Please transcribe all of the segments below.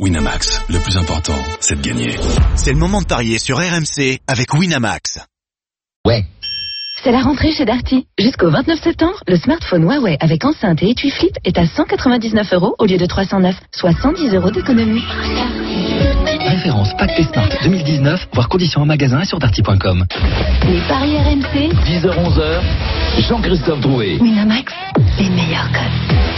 Winamax, le plus important, c'est de gagner. C'est le moment de parier sur RMC avec Winamax. Ouais. C'est la rentrée chez Darty. Jusqu'au 29 septembre, le smartphone Huawei avec enceinte et étui flip est à 199 euros au lieu de 309, soit 110 euros d'économie. Référence Pacte Smart 2019, voire conditions en magasin et sur darty.com. Les paris RMC, 10h-11h, Jean-Christophe Drouet. Winamax, les meilleurs codes.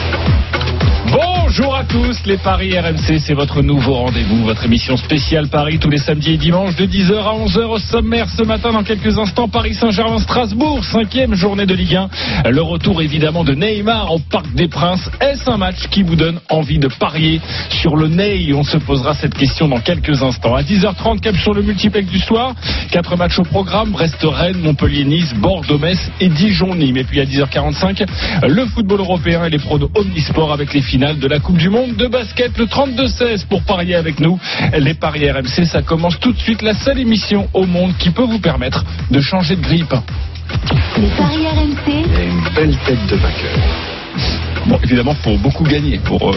Bonjour à tous, les Paris RMC, c'est votre nouveau rendez-vous, votre émission spéciale Paris tous les samedis et dimanches de 10h à 11h au sommaire ce matin dans quelques instants Paris Saint-Germain-Strasbourg, cinquième journée de Ligue 1. Le retour évidemment de Neymar au Parc des Princes. Est-ce un match qui vous donne envie de parier sur le Ney? On se posera cette question dans quelques instants. À 10h30, cap sur le multiplex du soir. Quatre matchs au programme, Brest-Rennes, Montpellier-Nice, Bordeaux-Metz et Dijon-Nîmes. Et puis à 10h45, le football européen et les pronos Omnisport avec les finales de la Coupe du Monde de basket, le 32-16 pour parier avec nous. Les paris RMC, ça commence tout de suite, la seule émission au monde qui peut vous permettre de changer de grippe. Les paris RMC, une belle tête de vainqueur. Bon, évidemment, faut beaucoup gagner pour euh,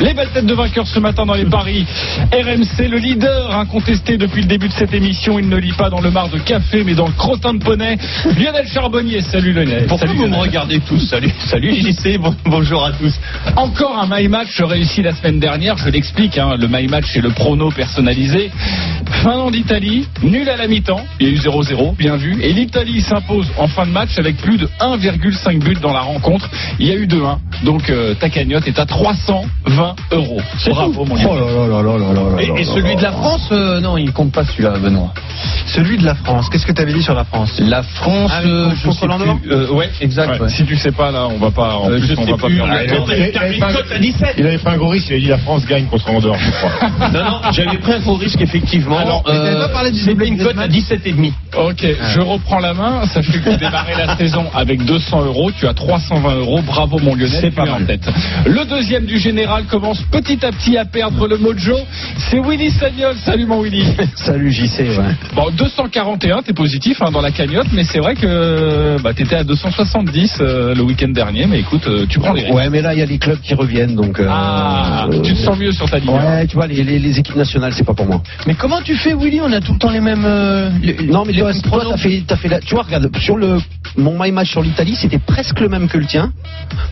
les belles têtes de vainqueurs ce matin dans les paris. RMC, le leader incontesté depuis le début de cette émission. Il ne lit pas dans le mar de café, mais dans le crottin de poney. Lionel Charbonnier, salut Lionel. Pourquoi salut vous me regardez tous? Salut, salut JC, bon- bonjour à tous. Encore un My Match réussi la semaine dernière, je l'explique, hein, le My Match c'est le prono personnalisé. Finlande-Italie, nul à la mi-temps, il y a eu 0-0, bien vu. Et l'Italie s'impose en fin de match avec plus de 1,5 buts dans la rencontre. Il y a eu 2, hein. Donc euh, ta cagnotte est à 320 euros. Bravo mon Oh Lionel. Et, et celui de la France, euh, non, il compte pas celui-là, Benoît. Celui de la France, qu'est-ce que tu avais dit sur la France? La France, Ah, euh, contre- je sais plus. Euh, ouais, exact. Ouais, ouais. Si tu sais pas là, on va pas, en Euh, plus, je on sais va pas plus. perdre Ah, le temps. non, mais t'avais une cote à 17. Il avait fait un gros risque, il avait dit la France gagne contre Andorre, je crois. Non, non, j'avais pris un gros risque, effectivement. Alors, t'avais pas parlé du C'était une cote à Griezmann 17 et demi. Ok, je reprends la main. Sachez que vous démarrez la saison avec 200 euros. Tu as 320 euros. Bravo mon Lionel. C'est pas en tête. Le deuxième du général commence petit à petit à perdre le mojo. C'est Willy Sagnol. Salut mon Willy. Salut JC, ouais. Bon, 241, t'es positif hein, dans la cagnotte, mais c'est vrai que bah, t'étais à 270 euh, le week-end dernier. Mais écoute, euh, tu prends les risques. Ouais, mais là, il y a les clubs qui reviennent, donc. euh, Ah, euh, tu te sens mieux sur ta ligne. Ouais, tu vois, les, les, les équipes nationales, c'est pas pour moi. Mais comment tu fais, Willy? On a tout le temps les mêmes. euh, les- Non, mais les toi, toi, t'as fait, t'as fait la, tu vois, regarde, sur le, mon my match sur l'Italie, c'était presque le même que le tien.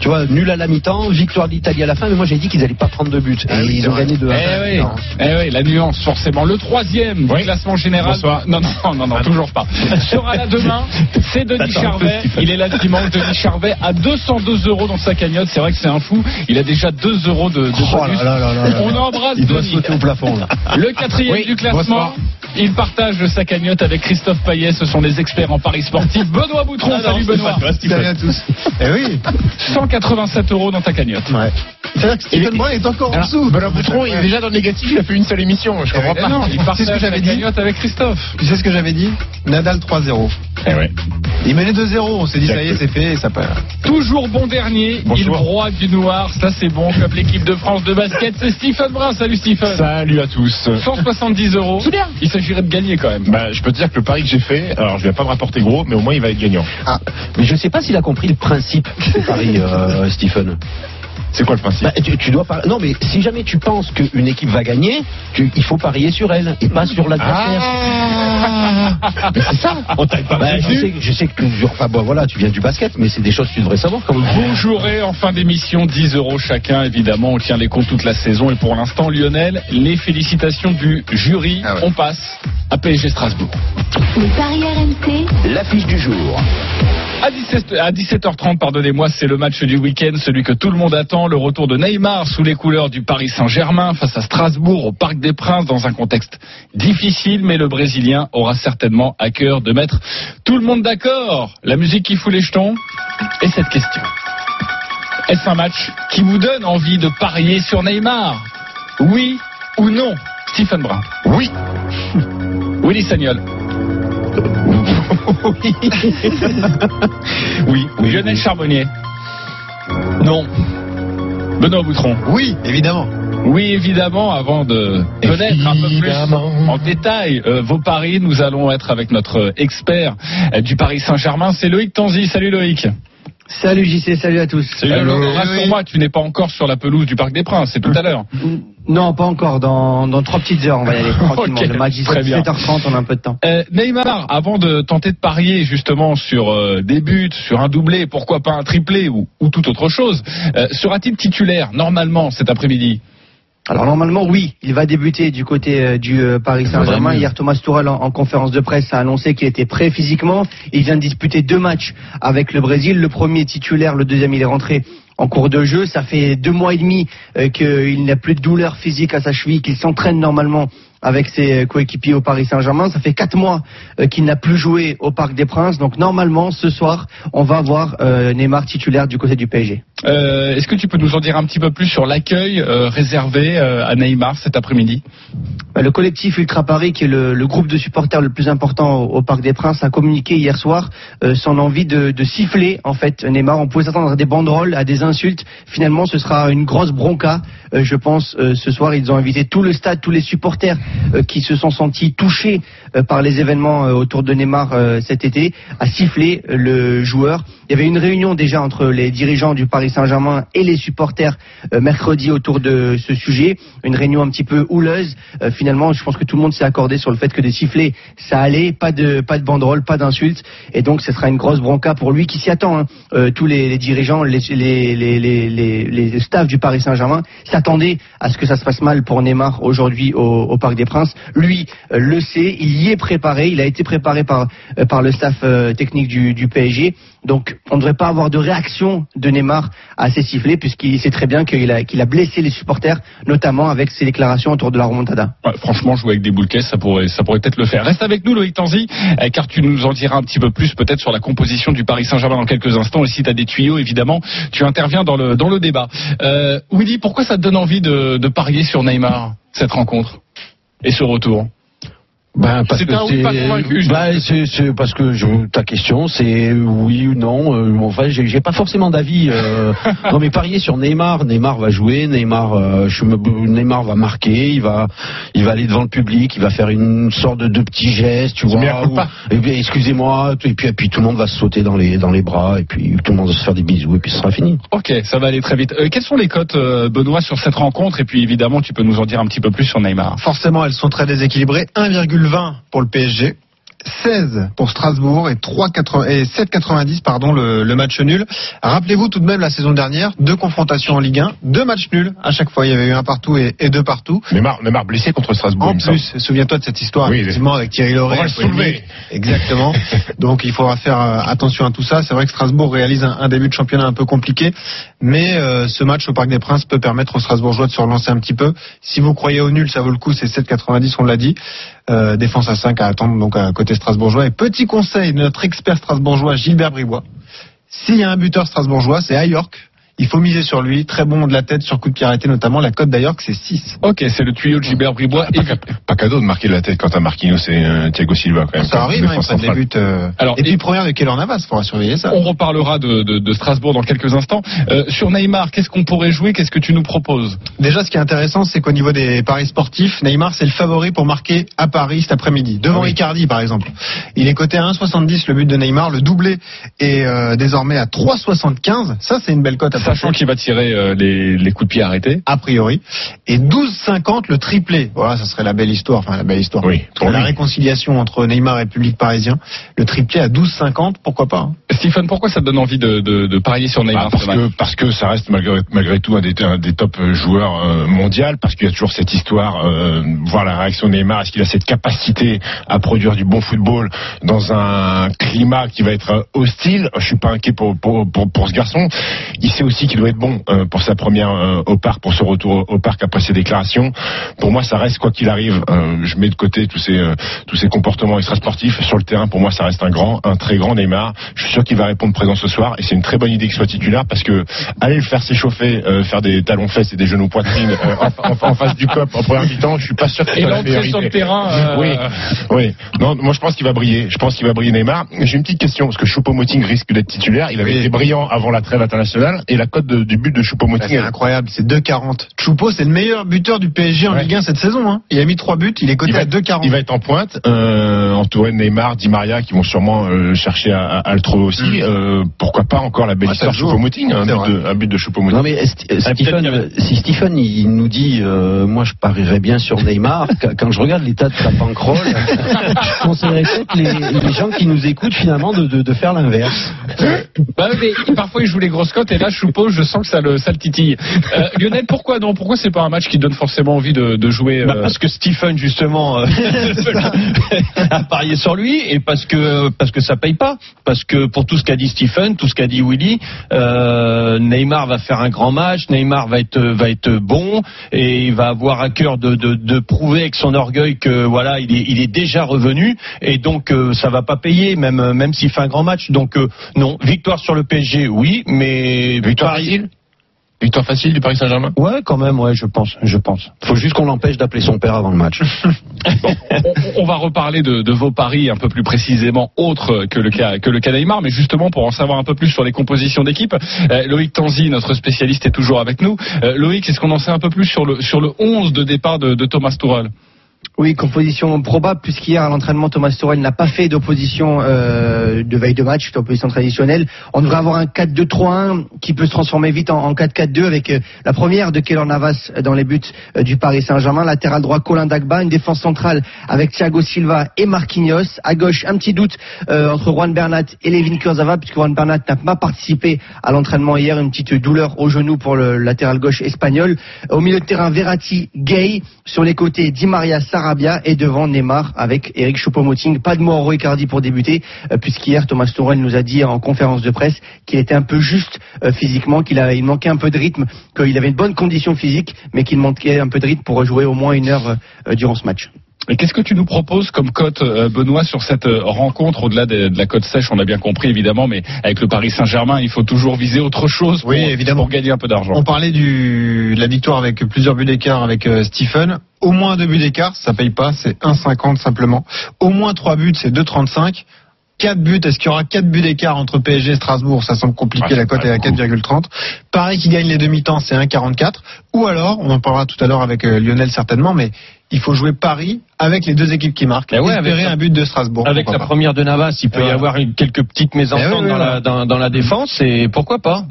Tu vois, nul à la mi-temps, victoire de l'Italie à la fin, mais moi j'ai dit qu'ils allaient pas prendre de but. Ah et oui, ils ont gagné de Eh oui, eh oui, la nuance forcément. Le troisième du classement général. Bonsoir. Non, non, non, non, toujours pas. Sera là demain. C'est Denis Attends, Charvet. Il est là dimanche. Denis Charvet à 202 euros dans sa cagnotte. C'est vrai que c'est un fou. Il a déjà 2 euros de, de Oh bonus. là là là là là. On embrasse Il doit Denis. sauter au plafond, là. Le quatrième du classement. bonsoir. Il partage sa cagnotte avec Christophe Payet. Ce sont des experts en paris sportif. Benoît Boutron. Ah salut Benoît. Salut à tous. Eh oui. 187 euros dans ta cagnotte. Ouais. C'est-à-dire que Stephen Brun est encore en Alors, dessous. Benoît Boutron, il est déjà dans le négatif, il a fait une seule émission, je comprends Eh pas. non, il C'est ce partage que j'avais dit. cagnotte avec Christophe. Tu sais ce que j'avais dit Nadal 3-0. Eh ouais. Il menait 2-0, on s'est dit ça y est, c'est fait, et ça part. Toujours bon dernier, Bonsoir. il broie du noir, ça c'est bon, comme l'équipe de France de basket, c'est Stephen Brun, salut Stephen Salut à tous. 170 euros, il s'agirait de gagner quand même. Bah, je peux te dire que le pari que j'ai fait, alors je vais pas me rapporter gros, mais au moins il va être gagnant. Mais je sais pas s'il a compris le principe de Paris, euh, Stephen. Stephen. C'est quoi le principe Bah, tu, tu dois par- Non, mais si jamais tu penses qu'une équipe va gagner, tu- il faut parier sur elle et pas sur l'adversaire. Mais c'est ça. On t'avait pas Bah, je, sais, je sais que tu, enfin, bon, voilà, tu viens du basket, mais c'est des choses que tu devrais savoir quand. Vous jouerez en fin d'émission 10 euros chacun, évidemment, on tient les comptes toute la saison et pour l'instant Lionel, les félicitations du jury, Ah ouais. on passe à PSG Strasbourg. Les paris RMC, L'affiche du jour. À, 17, à 17h30, pardonnez-moi, c'est le match du week-end, celui que tout le monde attend, le retour de Neymar sous les couleurs du Paris Saint-Germain face à Strasbourg au Parc des Princes dans un contexte difficile, mais le Brésilien aura certainement à cœur de mettre tout le monde d'accord. La musique qui fout les jetons et cette question. Est-ce un match qui vous donne envie de parier sur Neymar? Oui ou non? Stephen Brun. Oui. Willy Sagnol. Oui, oui. Lionel Charbonnier. Non. Benoît Boutron. Oui, évidemment. Oui, évidemment, avant de connaître un peu plus en détail euh, vos paris, nous allons être avec notre expert euh, du Paris Saint-Germain, c'est Loïc Tanzi. Salut Loïc. Salut JC, salut à tous. Alors, Rassure-moi, tu n'es pas encore sur la pelouse du Parc des Princes, c'est tout à l'heure. Non, pas encore. Dans, dans trois petites heures, on va y aller tranquillement. Le match très bien. 17h30, on a un peu de temps. Euh, Neymar, avant de tenter de parier justement sur euh, des buts, sur un doublé, pourquoi pas un triplé ou, ou toute autre chose, euh, sera-t-il titulaire normalement cet après-midi? Alors normalement, oui, il va débuter du côté euh, du euh, Paris Saint-Germain. Hier, Thomas Tuchel, en, en conférence de presse, a annoncé qu'il était prêt physiquement. Il vient de disputer deux matchs avec le Brésil. Le premier titulaire, le deuxième, il est rentré en cours de jeu. Ça fait deux mois et demi euh, qu'il n'a plus de douleur physique à sa cheville, qu'il s'entraîne normalement avec ses coéquipiers au Paris Saint-Germain. Ça fait quatre mois euh, qu'il n'a plus joué au Parc des Princes. Donc normalement, ce soir, on va voir euh, Neymar titulaire du côté du PSG. Euh, Est-ce que tu peux nous en dire un petit peu plus sur l'accueil euh, réservé euh, à Neymar cet après-midi? Bah, Le collectif Ultra Paris, qui est le, le groupe de supporters le plus important au, au Parc des Princes, a communiqué hier soir euh, son envie de, de siffler en fait Neymar. On pouvait s'attendre à des banderoles, à des insultes. Finalement, ce sera une grosse bronca. euh, je pense euh, ce soir, ils ont invité tout le stade, tous les supporters qui se sont sentis touchés par les événements autour de Neymar cet été à siffler le joueur. Il y avait une réunion déjà entre les dirigeants du Paris Saint-Germain et les supporters euh, mercredi autour de ce sujet. Une réunion un petit peu houleuse. Euh, finalement, je pense que tout le monde s'est accordé sur le fait que des sifflets, ça allait, pas de pas de banderole, pas d'insultes, et donc ce sera une grosse bronca pour lui qui s'y attend. hein. Euh, tous les, les dirigeants, les les les les staffs du Paris Saint-Germain s'attendaient à ce que ça se passe mal pour Neymar aujourd'hui au, au Parc des Princes. Lui euh, le sait, il y est préparé, il a été préparé par euh, par le staff euh, technique du, du PSG. Donc on ne devrait pas avoir de réaction de Neymar ces sifflets puisqu'il sait très bien qu'il a blessé les supporters, notamment avec ses déclarations autour de la remontada. Franchement, jouer avec des boules ça pourrait, ça pourrait peut-être le faire. Reste avec nous, Loïc Tanzi, euh, car tu nous en diras un petit peu plus peut-être sur la composition du Paris Saint-Germain dans quelques instants. Et si tu as des tuyaux, évidemment, tu interviens dans le, dans le débat. Euh, Willy, pourquoi ça te donne envie de, de parier sur Neymar, cette rencontre et ce retour? Ben, parce C'est que un oui pas convaincu, je Ben, c'est- c'est parce que je- ta question, c'est oui ou non. Euh, enfin, j'ai j'ai pas forcément d'avis. Euh, non, mais parier sur Neymar. Neymar va jouer. Neymar, euh, je me, Neymar va marquer. Il va, il va aller devant le public. Il va faire une sorte de, de petit geste, tu C'est vois. ou- et puis, excusez-moi. Et puis, et puis tout le monde va se sauter dans les, dans les bras. Et puis tout le monde va se faire des bisous. Et puis ce sera fini. Ok, ça va aller très vite. Euh, quelles sont les cotes, euh, Benoît, sur cette rencontre? Et puis évidemment, tu peux nous en dire un petit peu plus sur Neymar. Forcément, elles sont très déséquilibrées. 1,20 pour le PSG. 16 pour Strasbourg et 3,80 et 7,90 pardon le, le match nul. Rappelez-vous tout de même la saison dernière, deux confrontations en Ligue 1, deux matchs nuls à chaque fois. Il y avait eu un partout et, et deux partout. Neymar, Neymar blessé contre Strasbourg. En plus, souviens-toi de cette histoire Oui, effectivement avec Thierry Loret. On va le soulever. Exactement. Donc il faudra faire euh, attention à tout ça. C'est vrai que Strasbourg réalise un, un début de championnat un peu compliqué, mais euh, ce match au Parc des Princes peut permettre aux Strasbourgeois de se relancer un petit peu. Si vous croyez au nul, ça vaut le coup. C'est 7,90, on l'a dit. Euh, défense à 5 à attendre donc à côté strasbourgeois. Et petit conseil de notre expert strasbourgeois Gilbert Bribois. S'il y a un buteur strasbourgeois, c'est à York. Il faut miser sur lui. Très bon de la tête sur coup de pied arrêté notamment. La cote d'Ayork, c'est 6. Ok, c'est le tuyau de Gilbert Bribois. Pas, ca- pas cadeau de marquer de la tête quand t'as Marquinhos et euh, Thiago Silva quand même. Ça arrive, hein, il centrale. buts. euh. Alors, et puis et- première de Keller Navas, faudra surveiller ça. On reparlera de, de- de Strasbourg dans quelques instants. Euh, sur Neymar, qu'est-ce qu'on pourrait jouer? Qu'est-ce que tu nous proposes? Déjà, ce qui est intéressant, c'est qu'au niveau des paris sportifs, Neymar, c'est le favori pour marquer à Paris cet après-midi, devant Ah oui. Icardi, par exemple. Il est coté à 1,70 le but de Neymar, le doublé est euh, désormais à 3,75. Ça, c'est une belle cote à Sachant qu'il va tirer euh, les, les coups de pied arrêtés. a priori. Et 12,50 le triplé. Voilà, ça serait la belle histoire. Enfin, la belle histoire. Oui, pour la lui. réconciliation entre Neymar et le public parisien. Le triplé à 12,50, pourquoi pas hein. Stephen, pourquoi ça te donne envie de, de- de parier sur Neymar Bah, parce que parce que ça reste malgré malgré tout un des, un des top euh, joueurs euh, mondial parce qu'il y a toujours cette histoire euh, voir la réaction de Neymar est-ce qu'il a cette capacité à produire du bon football dans un climat qui va être hostile? Je suis pas inquiet pour pour, pour, pour ce garçon il sait aussi qu'il doit être bon euh, pour sa première euh, au parc pour ce retour au, parc après ses déclarations pour moi ça reste quoi qu'il arrive euh, je mets de côté tous ces tous ces comportements extra sportifs sur le terrain pour moi ça reste un grand un très grand Neymar je suis sûr qu'il va répondre présent ce soir et c'est une très bonne idée qu'il soit titulaire parce que aller le faire s'échauffer faire des talons fesses et des genoux poitrine en, en- en face du cop en première mi-temps je suis pas sûr que Et l'entrée sur le terrain. Oui, oui. Non, moi je pense qu'il va briller. Je pense qu'il va briller Neymar. J'ai une petite question parce que Choupo-Moting risque d'être titulaire. Il avait Oui. été brillant avant la trêve internationale et la la cote du but de Bah, Choupo-Moting. c'est incroyable, c'est 2,40. Choupo, c'est le meilleur buteur du PSG en Ouais. Ligue 1 cette saison. Hein. Il a mis 3 buts, il est coté Il va- à 2,40. Il va être en pointe, euh, entouré de Neymar, Di Maria, qui vont sûrement euh, chercher à, à- à le trouver aussi. Mm. Euh, pourquoi pas encore la belle histoire joue. Choupo-Moting, un, vrai. de- un but de Choupo-Moting. Non mais St- Ah, Stephen, avait- si Stephen il nous dit euh, moi je parierais bien sur Neymar, qu- quand je regarde l'état de sa bankroll, je conseillerais peut-être les, les gens qui nous écoutent finalement de, de, de faire l'inverse. Bah parfois il joue les grosses cotes et là Choupo, je sens que ça le, ça le titille. Euh, Lionel, pourquoi non? Pourquoi c'est pas un match qui donne forcément envie de, de jouer euh, Bah, parce que Stephen justement euh, a parié sur lui et parce que parce que ça paye pas. Parce que pour tout ce qu'a dit Stephen tout ce qu'a dit Willy euh, Neymar va faire un grand match Neymar va être va être bon et il va avoir à cœur de, de, de prouver avec son orgueil que voilà il est il est déjà revenu et donc euh, ça va pas payer même même s'il fait un grand match. Donc euh, non. Victoire sur le PSG oui mais Victoire pari- facile Victoire facile du Paris Saint-Germain ouais quand même ouais je pense je pense Faut juste qu'on l'empêche d'appeler son père avant le match. on, on va reparler de, de vos paris un peu plus précisément autres que le cas que le cas Neymar, mais justement pour en savoir un peu plus sur les compositions d'équipe, euh, Loïc Tanzi, notre spécialiste, est toujours avec nous. Euh, Loïc, est-ce qu'on en sait un peu plus sur le sur le 11 de départ de, de Thomas Tuchel? Oui, composition probable, puisqu'hier à l'entraînement, Thomas Tuchel n'a pas fait d'opposition euh, de veille de match, d'opposition traditionnelle. On devrait avoir un 4-2-3-1 qui peut se transformer vite en, en 4-4-2 avec euh, la première de Keylor Navas dans les buts euh, du Paris Saint-Germain, latéral droit Colin Dagba, une défense centrale avec Thiago Silva et Marquinhos. À gauche, un petit doute euh, entre Juan Bernat et Levin Kurzawa, puisque Juan Bernat n'a pas participé à l'entraînement hier, une petite douleur au genou pour le latéral gauche espagnol. Au milieu de terrain, Verratti, Gay, sur les côtés, Di Maria, Sarabia et devant Neymar avec Eric Choupo-Moting. Pas de Mauro Icardi pour débuter, euh, puisqu'hier Thomas Tuchel nous a dit en conférence de presse qu'il était un peu juste euh, physiquement, qu'il manquait un peu de rythme, qu'il avait une bonne condition physique, mais qu'il manquait un peu de rythme pour jouer au moins une heure euh, durant ce match. Et qu'est-ce que tu nous proposes comme cote, euh, Benoît, sur cette euh, rencontre, au-delà de, de la cote sèche, on a bien compris évidemment, mais avec le Paris Saint-Germain, il faut toujours viser autre chose pour, Oui, évidemment. pour gagner un peu d'argent. On parlait du, de la victoire avec plusieurs buts d'écart avec euh, Stephen. Au moins deux buts d'écart, ça paye pas, c'est 1,50 simplement. Au moins trois buts, c'est 2,35. 4 buts, est-ce qu'il y aura 4 buts d'écart entre PSG et Strasbourg? Ça semble compliqué, Ouais, la cote est à pas beaucoup. 4,30. Paris qui gagne les demi-temps, c'est 1,44. Ou alors, on en parlera tout à l'heure avec Lionel certainement, mais il faut jouer Paris avec les deux équipes qui marquent. Eh ouais, espérer avec un but de Strasbourg. Avec la pas. première de Navas, il peut Et y voilà. avoir quelques petites mésententes Eh oui, oui, dans, voilà. la, dans, dans la défense et pourquoi pas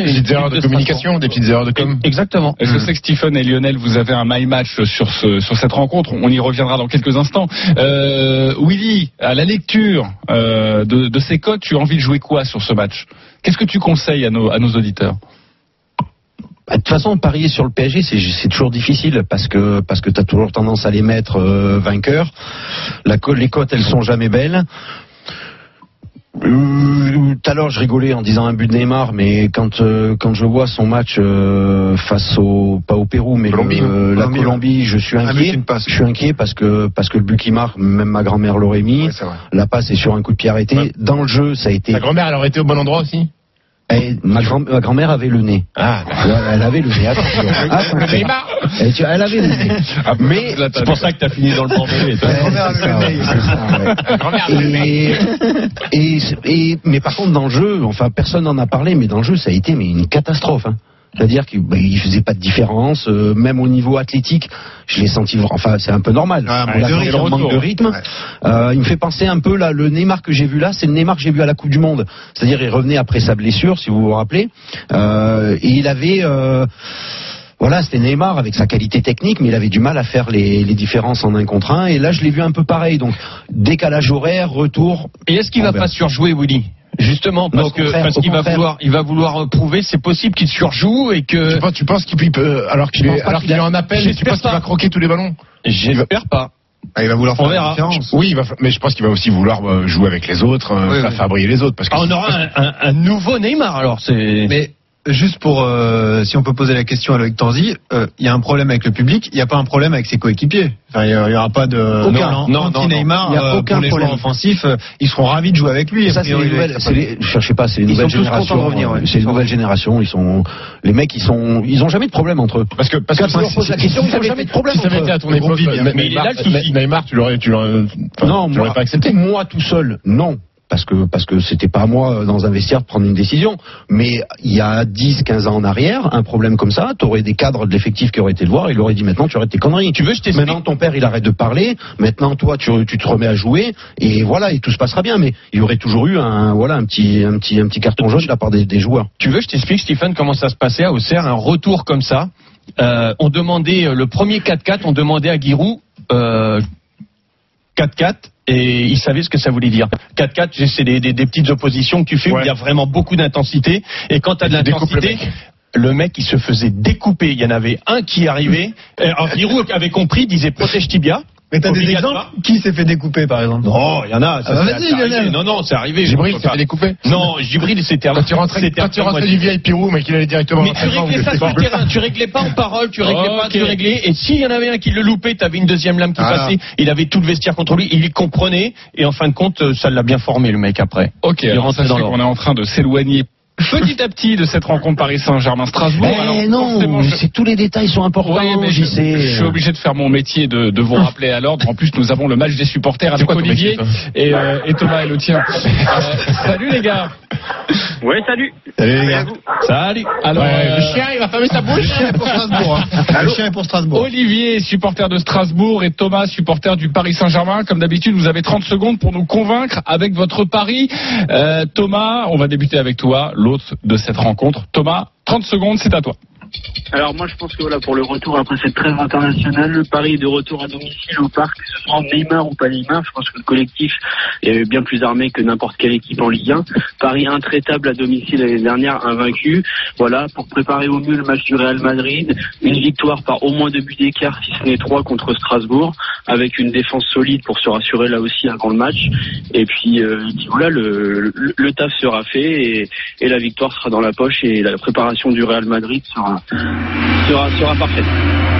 une petites erreurs de communication, des petites erreurs de com. Exactement. Et Je sais que Stephen et Lionel, vous avez un my match sur ce sur cette rencontre. On y reviendra dans quelques instants. Euh, Willy, à la lecture euh, de, de ces codes, tu as envie de jouer quoi sur ce match? Qu'est-ce que tu conseilles à nos à nos auditeurs? De toute façon, parier sur le PSG, c'est c'est toujours difficile parce que parce que t'as toujours tendance à les mettre euh, vainqueurs. La les cotes, elles sont jamais belles. Euh, Tout à l'heure, je rigolais en disant un but de Neymar, mais quand euh, quand je vois son match euh, face au pas au Pérou, mais Colombie, le- la Colombie, Colombie, je suis inquiet. Je suis inquiet parce que parce que le but qui marque, même ma grand-mère l'aurait mis. Ouais. La passe est sur un coup de pied arrêté. Ouais. Dans le jeu, ça a été. Ta grand-mère, elle aurait été au bon endroit aussi? Eh, ma grand- ma grand-mère avait le nez. Ah, Elle avait le nez. Attention. Eh, tu- Elle avait le nez. Mais C'est pour ça que tu as fini dans le bordel. Et, et, et- mais par contre dans le jeu, enfin personne n'en a parlé, mais dans le jeu ça a été mais une catastrophe. hein. C'est-à-dire qu'il bah, il faisait pas de différence, euh, même au niveau athlétique, je l'ai senti. Enfin, c'est un peu normal. Ouais, un On manque l'a de senti, rythme. de rythme. Ouais. Euh, il me fait penser un peu là, le Neymar que j'ai vu là, c'est le Neymar que j'ai vu à la Coupe du Monde. C'est-à-dire, il revenait après sa blessure, si vous vous rappelez, Euh, et il avait. euh, voilà, c'était Neymar avec sa qualité technique, mais il avait du mal à faire les, les différences en un contre un. Et là, je l'ai vu un peu pareil. Donc, décalage horaire, retour. Et est-ce qu'il va verra. pas surjouer Willy? Justement, parce qu'il va vouloir, il va vouloir euh, prouver, c'est possible qu'il surjoue et que tu penses, tu penses qu'il peut, alors qu'il est, alors qu'il est en appel, tu penses qu'il va croquer tous les ballons? J'espère pas. Ah, il va vouloir On faire la verra. différence. Oui, il va, mais je pense qu'il va aussi vouloir euh, jouer avec les autres, euh, Oui, faire oui. faire briller les autres. Parce que Ah, on aura un, un- un nouveau Neymar alors. C'est Mais juste pour, euh, si on peut poser la question à Loïc Tanzi, euh, il y a un problème avec le public, il n'y a pas un problème avec ses coéquipiers. Enfin, il n'y aura pas de Aucun. non, Non, non, Neymar non. Il y a euh, aucun pour les problème. joueurs offensifs. euh, ils seront ravis de jouer avec lui. Ça, c'est les nouvelles, les, je cherchais pas, c'est les Ils nouvelles générations. revenir, ouais. C'est les nouvelles générations. Ils sont, les mecs, ils sont, ils ont jamais de problème entre eux. Parce que, parce Quand que leur poses la question, ils ont jamais de problème Si ça à ton époque, mais il est là, le souci. Neymar, tu l'aurais, tu l'aurais, Non, tu l'aurais pas accepté. moi tout seul, non. Parce que parce que c'était pas à moi euh, dans un vestiaire de prendre une décision. Mais il y a 10, 15 ans en arrière, un problème comme ça, t'aurais des cadres de l'effectif qui auraient été le voir, il aurait dit maintenant tu arrêtes tes conneries. Tu veux, je t'explique Maintenant ton père il arrête de parler, maintenant toi tu, tu te remets à jouer et voilà et tout se passera bien. Mais il y aurait toujours eu un voilà un petit un petit un petit carton jaune de la part des, des joueurs. Tu veux, je t'explique, Stephen, comment ça se passait à Auxerre, un retour comme ça. Euh, on demandait euh, le premier 4-4, on demandait à Giroud euh, 4-4 et il savait ce que ça voulait dire. 4-4, c'est des, des- des petites oppositions que tu fais où il y a vraiment beaucoup d'intensité et quand tu as de l'intensité, le mec il se faisait découper. Il y en avait un qui arrivait. Euh, Alors Giroud avait compris, disait protège tibia. Mais t'as des exemples Qui s'est fait découper par exemple Non, il y en a. ça, Ah bah c'est- vas-y, c'est. Lionel. Non, non, c'est arrivé. Gibril s'est pas- fait découper Non, Gibril, c'était Quand tu rentrais, c'était quand tu rentrais du vieil Pirou, mais qu'il allait directement Mais tu réglais ça sur le pas- terrain, tu réglais pas en parole, tu réglais pas, Ok. tu réglais. Et s'il y en avait un qui le loupait, t'avais une deuxième lame qui passait, il avait tout le vestiaire contre lui, il y comprenait, et en fin de compte, euh, ça l'a bien formé le mec après. Ok, Il alors dans l'ordre. qu'on est en train de s'éloigner petit à petit de cette rencontre Paris Saint-Germain-Strasbourg. Alors, Eh non, forcément, je- c'est tous les détails sont importants. Oui, mais je, je suis obligé de faire mon métier de, de vous rappeler à l'ordre. En plus, nous avons le match des supporters avec quoi Olivier et, euh, et Thomas et le tien. Euh, salut les gars. Ouais, salut. Salut les gars. Salut. Alors, Ouais, euh, le chien, il va fermer sa Le bouche. chien est pour Strasbourg. hein. Le chien est pour Strasbourg. Olivier, supporter de Strasbourg, et Thomas, supporter du Paris Saint-Germain. Comme d'habitude, vous avez 30 secondes pour nous convaincre avec votre pari. Euh, Thomas, on va débuter avec toi, de cette rencontre. Thomas, 30 secondes, c'est à toi. Alors moi je pense que voilà pour le retour après cette trêve internationale, le pari de retour à domicile au parc, que ce soit Neymar ou pas Neymar, je pense que le collectif est bien plus armé que n'importe quelle équipe en Ligue 1. Paris intraitable à domicile l'année dernière, invaincu. Voilà, pour préparer au mieux le match du Real Madrid, une victoire par au moins deux buts d'écart, si ce n'est trois contre Strasbourg, avec une défense solide pour se rassurer là aussi avant le match. Et puis, euh, voilà, le, le, le taf sera fait et la victoire sera dans la poche et la préparation du Real Madrid sera sera, sera parfaite.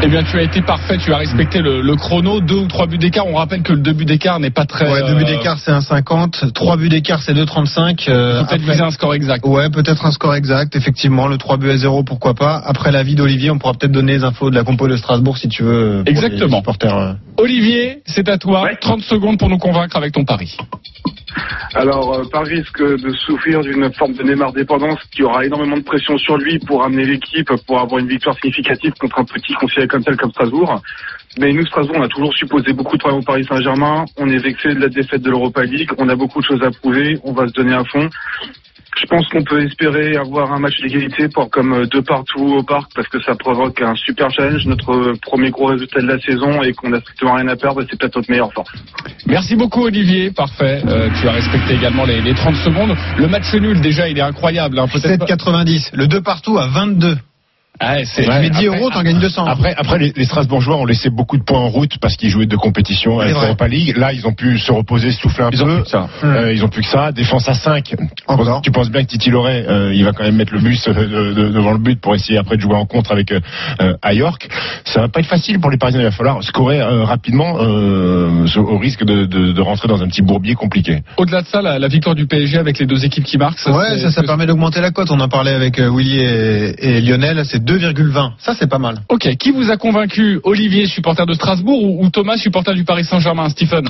Eh bien, tu as été parfait, tu as respecté le, le chrono, deux ou trois buts d'écart. On rappelle que le deux buts d'écart n'est pas très. Ouais, deux buts euh, d'écart c'est 1,50. Trois buts d'écart c'est 2,35. Euh, peut-être viser un score exact. Ouais, peut-être un score exact, effectivement. Le 3 buts à 0, pourquoi pas. Après l'avis d'Olivier, on pourra peut-être donner les infos de la compo de Strasbourg si tu veux. Exactement. euh. Olivier, c'est à toi. 30 secondes pour nous convaincre avec ton pari. Alors, euh, par risque de souffrir d'une forme de Neymar dépendance qui aura énormément de pression sur lui pour amener l'équipe pour avoir une victoire significative contre un petit considéré comme tel comme Strasbourg. Mais nous, Strasbourg, on a toujours supposé beaucoup de problèmes au Paris Saint-Germain. On est vexé de la défaite de l'Europa League. On a beaucoup de choses à prouver. On va se donner à fond. Je pense qu'on peut espérer avoir un match d'égalité pour comme euh, deux partout au parc parce que ça provoque un super challenge, notre premier gros résultat de la saison et qu'on a strictement rien à perdre. C'est peut-être notre meilleure force. Merci beaucoup Olivier, parfait. Euh, tu as respecté également les, les 30 secondes. Le match nul déjà, il est incroyable. Hein. Peut-être pas- 7,90. Le 2 partout à 22. Ah, c'est- Tu mets 10 euros, t'en gagnes 200. Après, après les, les Strasbourgeois ont laissé beaucoup de points en route parce qu'ils jouaient deux compétitions à l'Europa League. Là, ils ont pu se reposer, souffler un Ils ont peu. plus que ça. Euh, ils ont plus que ça. Défense à 5. Encore. Tu penses bien que Titi Loret, euh, il va quand même mettre le bus euh, de- de- devant le but pour essayer après de jouer en contre avec euh, euh, à York. Ça va pas être facile pour les Parisiens. Il va falloir scorer euh, rapidement euh, au risque de, de- de rentrer dans un petit bourbier compliqué. Au-delà de ça, la, la victoire du PSG avec les deux équipes qui marquent. ouais, ça, ça permet d'augmenter la cote. On en parlait avec euh, Willy et, et Lionel. C'est 2,20. Ça, c'est pas mal. Ok, qui vous a convaincu Olivier, supporter de Strasbourg, ou, ou Thomas, supporter du Paris Saint-Germain, Stephen?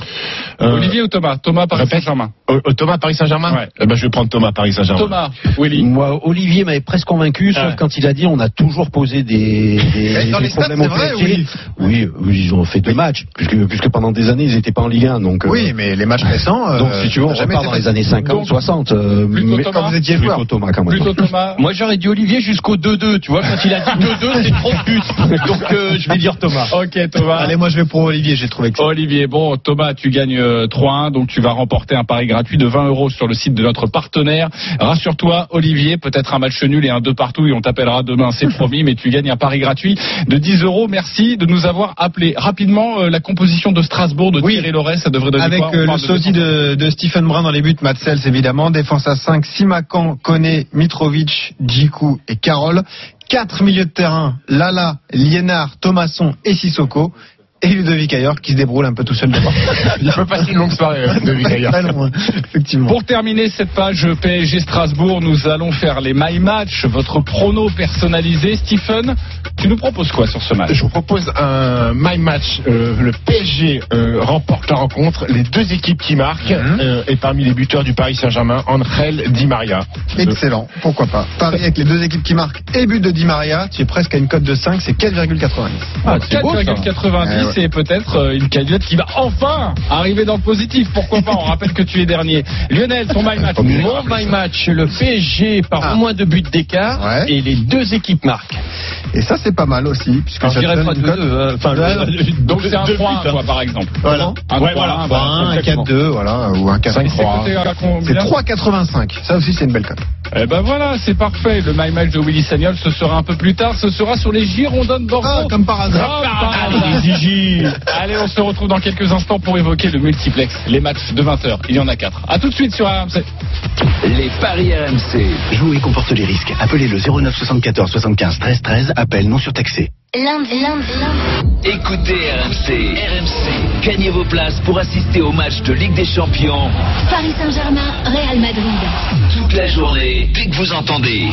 Euh, Olivier ou Thomas? Thomas, Paris répète. Saint-Germain. Euh, euh, Thomas Paris Saint-Germain? Ouais. Eh ben, Je vais prendre Thomas Paris Saint-Germain. Thomas, Willy. Moi, Olivier m'avait presque convaincu, sauf Ouais. quand il a dit on a toujours posé des, des, Dans des les stats, problèmes c'est au vrai, PSG. oui. Oui, oui, ils ont fait deux matchs, puisque, puisque pendant des années ils n'étaient pas en Ligue 1. Donc, euh, Oui, mais les matchs récents. euh, donc si tu veux, on repart dans les années 50, Donc, 60. euh, plutôt mais Thomas Quand vous étiez plutôt joueur. Thomas quand même. Plutôt Thomas. Moi, j'aurais dit Olivier jusqu'au 2-2. Tu vois, quand il a dit 2-2, c'est trop de buts. Donc, euh, je vais dire Thomas. Ok, Thomas. Allez, moi, je vais pour Olivier. J'ai trouvé que Olivier, bon, Thomas, tu gagnes euh, 3-1, donc tu vas remporter un pari gratuit de 20 euros sur le site de notre partenaire. Rassure-toi, Olivier, peut-être un match nul et un deux partout et on t'appellera demain, c'est promis, mais tu gagnes un pari gratuit de 10 euros. Merci de nous avoir appelé. Rapidement, euh, la composition de Strasbourg, de Oui. Thierry Loret, ça devrait donner Avec quoi? Euh, le sosie de, de Stephen Brun dans les buts, Matsels évidemment, défense à 5, Simakan, Kone, Mitrovic, Djikou et Carole. Quatre milieux de terrain, Lala, Liénard, Thomasson et Sissoko. Et Ludovic Ayer qui se débrouille un peu tout seul devant. Il peut passer une longue soirée, euh, Ludovic Ayer. Très loin, effectivement. Pour terminer cette page PSG Strasbourg, nous allons faire les My Match, votre prono personnalisé. Stephen, tu nous proposes quoi sur ce match? Je vous propose un my match. Euh, le PSG euh, remporte la rencontre. Les deux équipes qui marquent euh, et parmi les buteurs du Paris Saint-Germain, Angel Di Maria. Excellent, pourquoi pas. Paris avec les deux équipes qui marquent et but de Di Maria, tu es presque à une cote de 5, c'est 4,90. Ah, c'est beau, ça. 4,90 Et peut-être euh, une cagnotte qui va enfin arriver dans le positif. Pourquoi pas On rappelle que tu es dernier. Lionel, ton my match. Mon my match, le PSG par Ah. au moins deux buts d'écart Ouais. et les deux équipes marquent. Et ça c'est pas mal aussi, puisque je dirais pas une de cote. deux, euh, enfin, Ouais, le- Donc c'est un deux 3 buts, hein. toi, par exemple. Voilà. Un Ouais, 3-1, voilà. voilà, un exactement. 4-2, voilà, ou un Et c'est 4-3. coté à combien C'est 3,85. Ça aussi c'est une belle cote. Eh ben voilà, c'est parfait. Le My Match de Willy Sagnol, ce sera un peu plus tard. Ce sera sur les Girondins de Bordeaux. Ah, comme par hasard. Comme par hasard. Allez, on se retrouve dans quelques instants pour évoquer le multiplex, les matchs de 20h. Il y en a 4. À tout de suite sur RMC. Les paris RMC. Jouer comporte les risques. Appelez le 09 74 75 13 13. Appel non surtaxé. Lundi, lundi, lundi. Écoutez RMC. RMC. Gagnez vos places pour assister au match de Ligue des Champions Paris Saint-Germain, Real Madrid. toute la journée dès que vous entendez.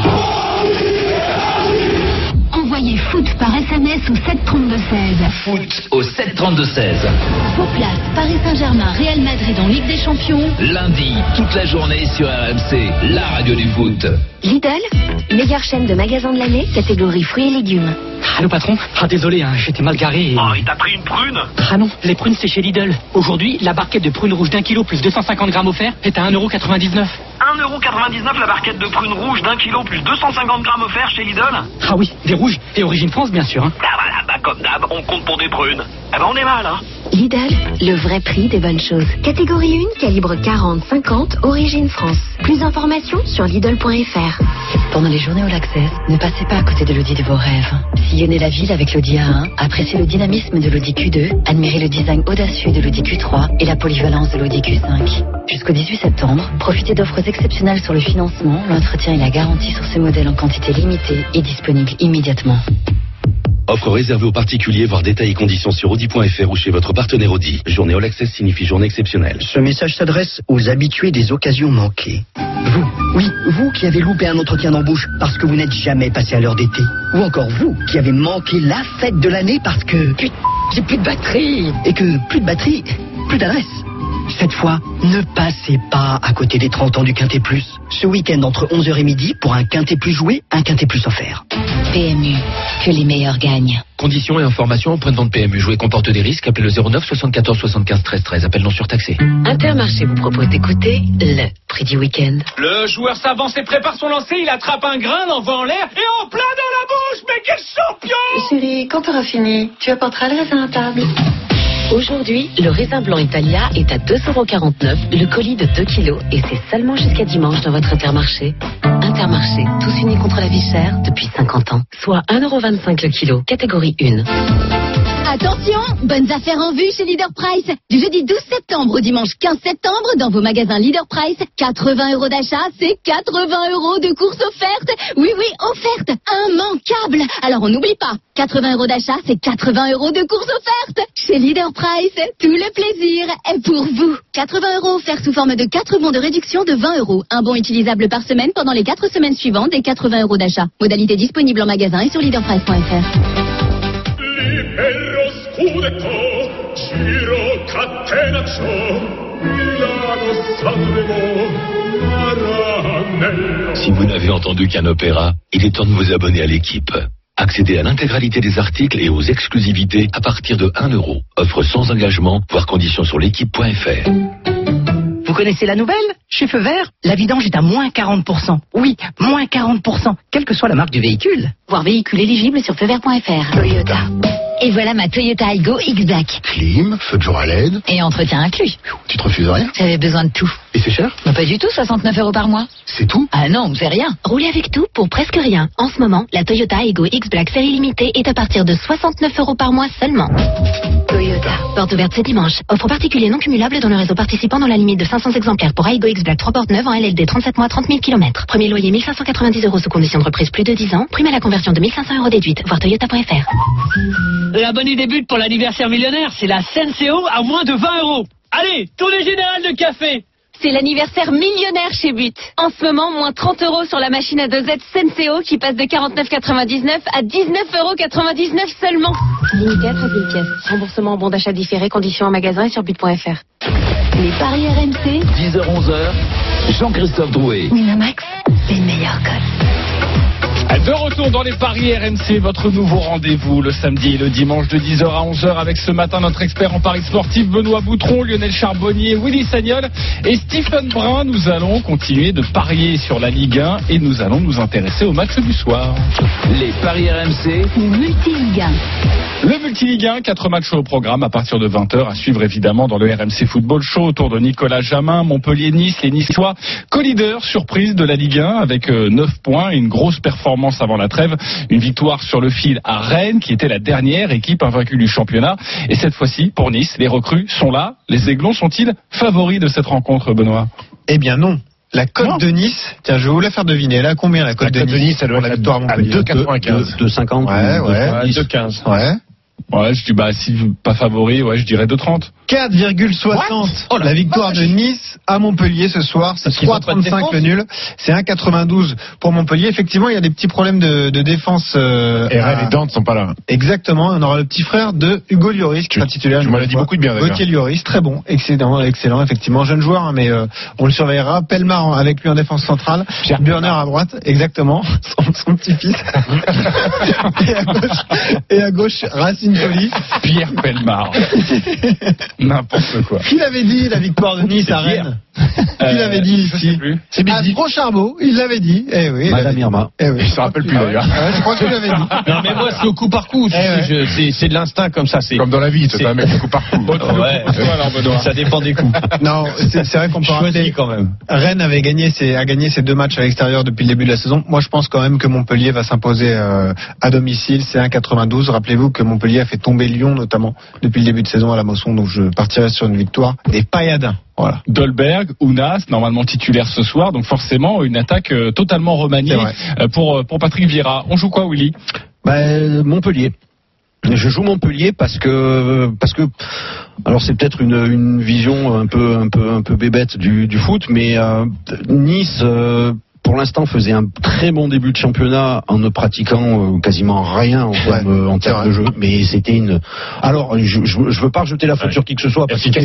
Envoyez foot par SMS au 732-16. Foot au 732-16. Vos places, Paris Saint-Germain, Real Madrid en Ligue des Champions. Lundi, toute la journée sur RMC, la radio du foot. Lidl, meilleure chaîne de magasins de l'année, catégorie fruits et légumes. Allô patron Ah désolé, hein, j'étais mal garé. et- Oh, il t'a pris une prune Ah non, les prunes c'est chez Lidl. Aujourd'hui, la barquette de prunes rouges d'un kilo plus 250 grammes offert est à 1,99€. 1,99€ la barquette de prunes rouges d'un kilo plus 250 grammes offerts chez Lidl Ah oui, des rouges et origine France bien sûr. Hein. Ah comme d'hab, on compte pour des prunes. Ah bah on est mal, hein Lidl, le vrai prix des bonnes choses. Catégorie 1, calibre 40-50, origine France. Plus d'informations sur Lidl.fr. Pendant les journées All Access, ne passez pas à côté de l'Audi de vos rêves. Sillonnez la ville avec l'Audi A1, appréciez le dynamisme de l'Audi Q2, admirez le design audacieux de l'Audi Q3 et la polyvalence de l'Audi Q5. Jusqu'au 18 septembre, profitez d'offres exceptionnelles sur le financement, l'entretien et la garantie sur ces modèles en quantité limitée et disponibles immédiatement. Offre réservée aux particuliers, voir détails et conditions sur Audi.fr ou chez votre partenaire Audi. Journée All Access signifie journée exceptionnelle. Ce message s'adresse aux habitués des occasions manquées. Vous, oui, vous qui avez loupé un entretien d'embauche parce que vous n'êtes jamais passé à l'heure d'été. Ou encore vous qui avez manqué la fête de l'année parce que... Putain, j'ai plus de batterie Et que plus de batterie, plus d'adresse. Cette fois, ne passez pas à côté des 30 ans du Quintet Plus. Ce week-end entre 11h et midi, pour un Quintet Plus joué, un Quintet Plus offert. PMU, que les meilleurs gagnent. Conditions et informations au printemps de PMU. Jouer comporte des risques. Appelez le 09 74 75 13 13. Appel non surtaxé. Intermarché vous propose d'écouter le prix du week-end. Le joueur s'avance et prépare son lancer, il attrape un grain, l'envoie en l'air et en plein dans la bouche Mais quel champion Chérie, quand t'auras fini, tu apporteras le raisin à table. Aujourd'hui, le raisin blanc Italia est à 2,49€, le colis de 2 kg et c'est seulement jusqu'à dimanche dans votre Intermarché. Intermarché, tous unis contre la vie chère depuis 50 ans. Soit 1,25€ le kilo, catégorie 1. Attention, bonnes affaires en vue chez Leader Price. Du jeudi 12 septembre au dimanche 15 septembre, dans vos magasins Leader Price, 80 euros d'achat, c'est 80 euros de course offerte. Oui, oui, offerte, immanquable. Alors on n'oublie pas, 80 euros d'achat, c'est 80 euros de course offerte. Chez Leader Price, tout le plaisir est pour vous. 80 euros offerts sous forme de 4 bons de réduction de 20 euros. Un bon utilisable par semaine pendant les 4 semaines suivantes et 80 euros d'achat. Modalité disponible en magasin et sur leaderprice.fr. Si vous n'avez entendu qu'un opéra, il est temps de vous abonner à l'équipe. Accédez à l'intégralité des articles et aux exclusivités à partir de 1 euro. Offre sans engagement, voire conditions sur l'équipe.fr. Vous connaissez la nouvelle? Chez Feu Vert, la vidange est à moins 40%. Oui, moins 40%, quelle que soit la marque du véhicule. Voir véhicule éligible sur feuvert.fr. Toyota. Et voilà ma Toyota Aygo X-Black. Clim, feu de jour à LED. Et entretien inclus. Tu te refuses rien? J'avais besoin de tout. Et c'est cher? Mais pas du tout, 69 euros par mois. C'est tout? Ah non, c'est rien. Roulez avec tout pour presque rien. En ce moment, la Toyota Ego X Black série limitée est à partir de 69 euros par mois seulement. Toyota. Porte ouverte ce dimanche. Offre particulier non cumulable dans le réseau participant dans la limite de 500 exemplaires pour Ego X Black 3 portes 9 en LLD 37 mois 30 000 km. Premier loyer 1590 euros sous condition de reprise plus de 10 ans. Prime à la conversion de 1500 euros déduite. Voir toyota.fr. La bonne idée but pour l'anniversaire millionnaire, c'est la Senseo à moins de 20 euros. Allez, tous les générales de café C'est l'anniversaire millionnaire chez But. En ce moment, moins 30 euros sur la machine à dosette Senseo qui passe de 49,99 à 19,99 euros seulement. Limité à 13 000 pièces. Remboursement en bon d'achat différé, conditions en magasin et sur but.fr. Les paris RMC. 10h-11h, Jean-Christophe Drouet. Winamax, les meilleurs codes. De retour dans les paris RMC, votre nouveau rendez-vous le samedi et le dimanche de 10h à 11h avec ce matin notre expert en paris sportif Benoît Boutron, Lionel Charbonnier, Willy Sagnol et Stephen Brun. Nous allons continuer de parier sur la Ligue 1 et nous allons nous intéresser au match du soir. Les paris RMC, Multiligue 1. Le Multiligue 1, 4 matchs au programme à partir de 20h à suivre évidemment dans le RMC Football Show autour de Nicolas Jamin, Montpellier-Nice, les Niçois co-leaders surprise de la Ligue 1 avec 9 points et une grosse performance avant la trêve, une victoire sur le fil à Rennes qui était la dernière équipe invaincue du championnat et cette fois-ci pour Nice, les recrues sont là, les Aiglons sont-ils favoris de cette rencontre Benoît? Eh bien non. La cote de Nice, tiens, je vais vous la faire deviner. Elle a combien la cote de, cote de Nice, elle doit être victoire à à Montpellier 2,95. 2,50. Ouais, ouais. 2,15. Ouais. Ouais, je dis bah si pas favori, ouais, je dirais 2,30. 4,60 la victoire de Nice à Montpellier ce soir. C'est qu'ils ont pas de 3,35 défense le nul. C'est 1,92 pour Montpellier. Effectivement, il y a des petits problèmes de, de défense. euh, Et à- et Dante sont pas là. Exactement. On aura le petit frère de Hugo Lloris qui sera titulaire. tu m'en as dit beaucoup de bien. Gauthier Lloris, très bon, excellent, excellent. Effectivement, jeune joueur, hein, mais euh, on le surveillera. Pelmar avec lui en défense centrale. Burner à droite, exactement. Son, son petit-fils. et, à gauche, et à gauche, Racine Colli. Pierre Pelmar. N'importe quoi. Qui l'avait dit la victoire de Nice à Rennes Qui l'avait dit ici C'est Astro Charbot, il l'avait dit. Eh oui, Madame Irma. Eh oui. Il se rappelle plus d'ailleurs. Ouais, je crois qu'il l'avait dit. Non mais moi c'est au coup par coup. tu Eh sais, ouais. je- c'est- C'est de l'instinct comme ça. C'est Comme dans la vie, c'est C'est- un mec. Ouais. alors, Benoît. Ça dépend des coups. Non, c'est c'est vrai qu'on peut rappeler. quand même. Rennes avait gagné ses, a gagné ses deux matchs à l'extérieur depuis le début de la saison. Moi, je pense quand même que Montpellier va s'imposer euh, à domicile. C'est 1,92. Rappelez-vous que Montpellier a fait tomber Lyon, notamment, depuis le début de saison à la Mosson. Donc, je partirai sur une victoire des Payadins. Voilà. Dolberg, Ounas, normalement titulaire ce soir, donc forcément une attaque euh, totalement remaniée euh, pour, euh, pour Patrick Vieira. On joue quoi, Willy? Bah, Montpellier. Je joue Montpellier parce que parce que alors c'est peut-être une, une vision un peu un peu un peu bébête du, du foot, mais euh, Nice euh, pour l'instant faisait un très bon début de championnat en ne pratiquant euh, quasiment rien en termes, en termes de jeu, mais c'était une. Alors je, je, je veux pas rejeter la faute sur qui que ce soit. parce que.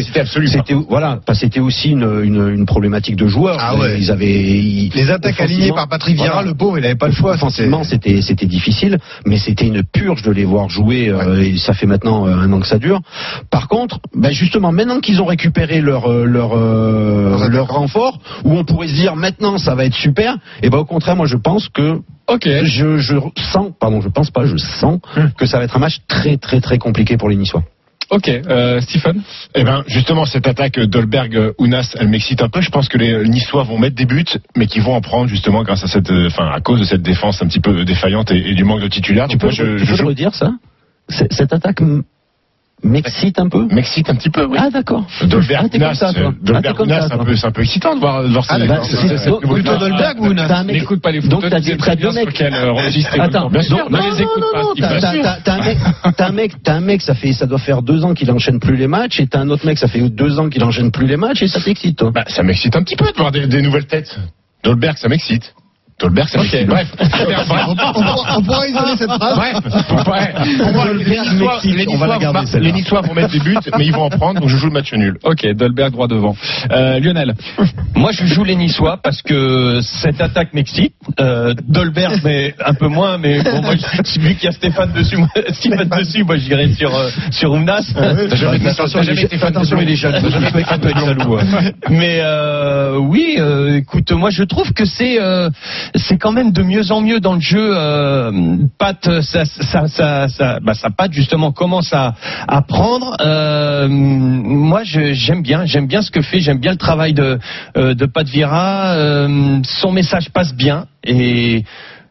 C'était voilà, c'était aussi une, une, une problématique de joueurs. Ah ouais. Ils avaient ils- Les attaques alignées par Patrick Vieira, voilà. le pauvre, il avait pas le choix. Offensivement, c'était c'était difficile, mais c'était une purge de les voir jouer. euh, et ça fait maintenant euh, un an que ça dure. Par contre, ben justement, maintenant qu'ils ont récupéré leur euh, leur euh, leur renfort, où on pourrait se dire maintenant ça va être super, et ben au contraire, moi je pense que Ok. je je sens, pardon, je pense pas, je sens que ça va être un match très très très compliqué pour les Niçois. Ok, euh, Stephen Eh ben, justement, cette attaque Dolberg-Ounas, elle m'excite un peu. Je pense que les Niçois vont mettre des buts, mais qu'ils vont en prendre justement grâce à cette, euh, enfin, à cause de cette défense un petit peu défaillante et, et du manque de titulaires. Tu peux, moi, je, tu je peux joue- le redire ça Cette attaque m'excite un peu? m'excite un petit peu, oui. Ah d'accord. Ah, t'es comme Dolberg-Ounas, ça, toi. euh, Ah, comme Dolberg-Ounas, ça, c'est un peu, c'est un peu excitant de voir, de voir Ah, ces- C'est- ces- donc, ces- Plutôt Dolberg ou mec- N'écoute pas les donc footeux, t'as des- très t'as bien sur quel euh, registre Attends, bien sûr, donc- ne non, les non, écoute non, pas. t'as- un mec, t'as un mec, t'as un mec, ça fait, ça doit faire deux ans qu'il enchaîne plus les matchs, et t'as un autre mec, ça fait deux ans qu'il enchaîne plus les matchs, et ça t'excite, toi. Bah, ça m'excite un petit peu de voir des nouvelles têtes. Dolberg, ça m'excite. Dolberg, ça m'excite. Bref. On pourra, isoler cette phrase. Bref, ouais. Pour moi, les Niçois, les garder, vont- celle-là. les Niçois vont mettre des buts, mais ils vont en prendre, donc je joue le match nul. Ok, Dolberg droit devant. Euh, Lionel Moi, je joue les Niçois parce que cette attaque m'excite. Euh, Dolberg, mais un peu moins. Mais bon, moi, je- vu qu'il y a Stéphane dessus, moi, Stéphane dessus, moi, j'irai sur euh, sur Ounas. T'as jamais été Attention, t'as jamais été fan attention, de il est ouais. Mais euh, oui, euh, écoute, moi, je trouve que c'est c'est quand même de mieux en mieux dans le jeu. Euh, Pat, ça, ça, ça, ça, bah, sa patte justement commence à à prendre. Euh, moi, j'aime bien, j'aime bien ce que fait, j'aime bien le travail de euh, de Pat Vieira. euh, son message passe bien et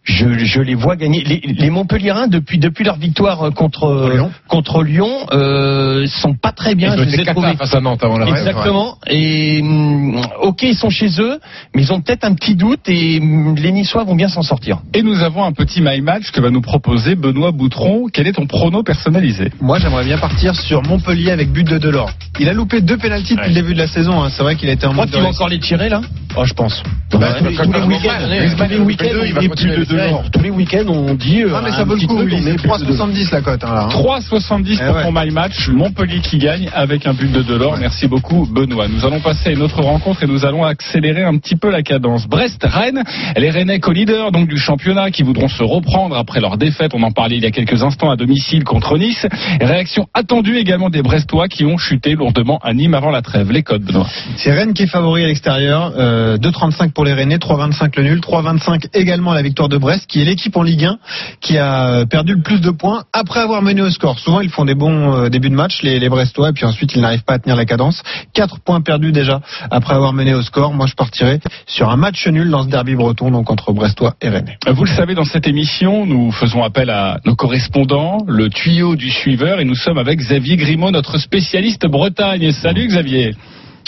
je, je les vois gagner. Les, les Montpellierins depuis depuis leur victoire euh, contre Lyon. contre Lyon euh, sont pas très bien. Ils ont je les été ai trouvés- face à Nantes avant la Exactement. Et hum, ok, ils sont chez eux, mais ils ont peut-être un petit doute et hum, les Niçois vont bien s'en sortir. Et nous avons un petit my match que va nous proposer Benoît Boutron. Quel est ton prono personnalisé? Moi, j'aimerais bien partir sur Montpellier avec but de Delors. Il a loupé deux pénaltys depuis le début de la saison. hein. C'est vrai qu'il a été en Je crois mode qu'il va encore les tirer là. Oh, je pense. Bah, tous les- tous les Griezmann, week-ends, on plus de. Tous les week-ends, dit. euh, Ah, mais un ça vaut le petit coup. truc, on Il met est plus de Delors. 3,70 la cote. hein, là, hein. 3,70 Eh pour ton my match. Montpellier qui gagne avec un but de Delors. Merci beaucoup, Benoît. Nous allons passer à une autre rencontre et nous allons accélérer un petit peu la cadence. Brest-Rennes, les Rennais co-leaders donc du championnat qui voudront se reprendre après leur défaite. On en parlait il y a quelques instants à domicile contre Nice. Réaction attendue également des Brestois qui ont chuté lourdement à Nîmes avant la trêve. Les codes, Benoît. C'est Rennes qui est favori à l'extérieur. Euh, 2,35 pour les Rennais, 3,25 le nul, 3,25 également la victoire de Brest, qui est l'équipe en Ligue 1 qui a perdu le plus de points après avoir mené au score. Souvent, ils font des bons euh, débuts de match, les, Brestois, et puis ensuite, ils n'arrivent pas à tenir la cadence. 4 points perdus déjà après avoir mené au score. Moi, je partirais sur un match nul dans ce derby breton, donc entre Brestois et Rennais. Vous le savez, dans cette émission, nous faisons appel à nos correspondants, le tuyau du suiveur, et nous sommes avec Xavier Grimaud, notre spécialiste Bretagne. Salut Xavier.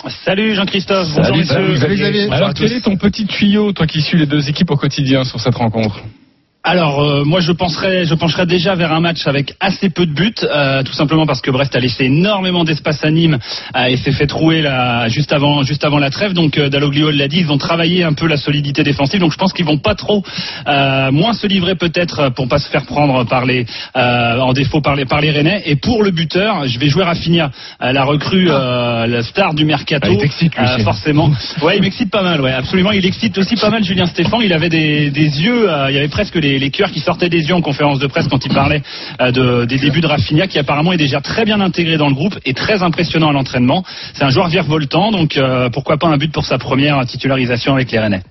Salut Jean-Christophe, bonjour Salut, messieurs. salut, Xavier. Bonjour Alors quel est ton petit tuyau, toi qui suis les deux équipes au quotidien sur cette rencontre? Alors euh, moi je penserais, je pencherais déjà vers un match avec assez peu de buts, euh, tout simplement parce que Brest a laissé énormément d'espace à Nîmes euh, et s'est fait trouer là, juste avant, juste avant la trêve. Donc euh, Dalloglio l'a dit, ils ont travaillé un peu la solidité défensive. Donc je pense qu'ils vont pas trop, euh, moins se livrer peut-être pour pas se faire prendre par les, euh, en défaut par les, par les Rennais. Et pour le buteur, je vais jouer Rafinha, euh, la recrue, euh, la star du mercato. Ah, il Euh, forcément. Ouais, il m'excite pas mal, ouais, absolument. Il excite aussi pas mal Julien Stéphan. Il avait des, des yeux, euh, il y avait presque les, les cœurs qui sortaient des yeux en conférence de presse quand il parlait euh, de, des débuts de Rafinha, qui apparemment est déjà très bien intégré dans le groupe et très impressionnant à l'entraînement. C'est un joueur virevoltant, donc euh, pourquoi pas un but pour sa première titularisation avec les Rennais.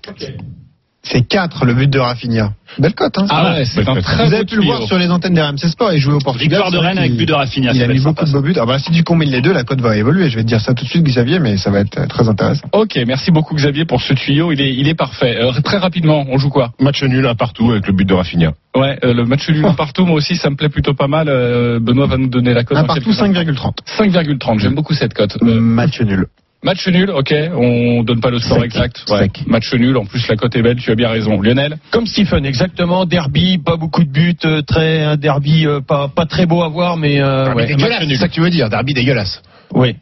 C'est 4 le but de Rafinha. Belle cote, hein Ah ouais, c'est un très Vous beau avez pu le voir sur les antennes des RMC Sport. Il jouait au Portugal. Victoire de Rennes avec but de Rafinha, Il ça a mis beaucoup de beaux buts. Ah bah, si tu combines les deux, la cote va évoluer. Je vais te dire ça tout de suite, Xavier, mais ça va être très intéressant. Ok, merci beaucoup Xavier pour ce tuyau, il est, il est parfait. Euh, très rapidement, on joue quoi? Match nul, un partout avec le but de Rafinha. Ouais, euh, le match nul un partout, moi aussi, ça me plaît plutôt pas mal. Euh, Benoît va nous donner la cote. Un dans partout, quelques instants. 5,30. 5,30, j'aime beaucoup cette cote. Euh, Match nul. Match nul, ok, on donne pas le score Sec. exact. Ouais. Match nul, en plus la cote est belle, tu as bien raison. Lionel Comme Stephen, exactement. Derby, pas beaucoup de buts, euh, très un derby euh, pas pas très beau à voir, mais euh, ouais, c'est ça que tu veux dire, derby dégueulasse. Oui.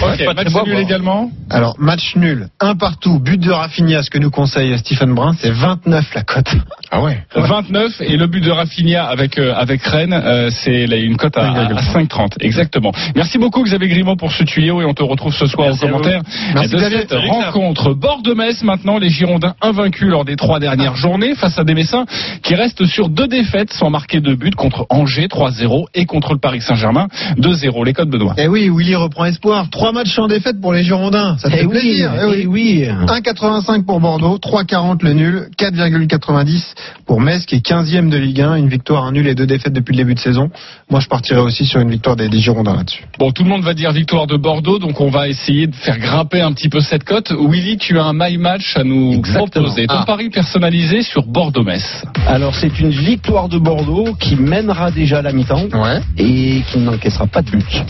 Pas match beau à nul également Alors, match nul, un partout, but de Rafinha, ce que nous conseille Stephen Brun, c'est 29 la cote. Ah ouais 29 et le but de Rafinha avec euh, avec Rennes, euh, c'est une cote à, à 5,30 exactement. Merci beaucoup Xavier Grimaud pour ce tuyau et on te retrouve ce soir Merci aux à commentaires Merci, de Xavier. cette rencontre. Bord de Metz maintenant, les Girondins invaincus lors des trois dernières journées face à des Messins qui restent sur deux défaites sans marquer de but contre Angers 3-0 et contre le Paris Saint-Germain 2-0. Les codes Benoît. Eh oui, Willy reprend espoir. Trois matchs sans défaite pour les Girondins. Ça fait Eh oui, plaisir. eh oui. 1,85 pour Bordeaux, 3,40 le nul, 4,90 pour Metz qui est 15e de Ligue 1, une victoire, un nul et deux défaites depuis le début de saison. Moi, je partirais aussi sur une victoire des, des Girondins là-dessus. Bon, tout le monde va dire victoire de Bordeaux, donc on va essayer de faire grimper un petit peu cette cote. Willy, tu as un my match à nous Exactement. proposer. Ton Ah. pari personnalisé sur Bordeaux-Metz. Alors c'est une victoire de Bordeaux qui mènera déjà à la mi-temps Ouais. et qui n'encaissera pas de but.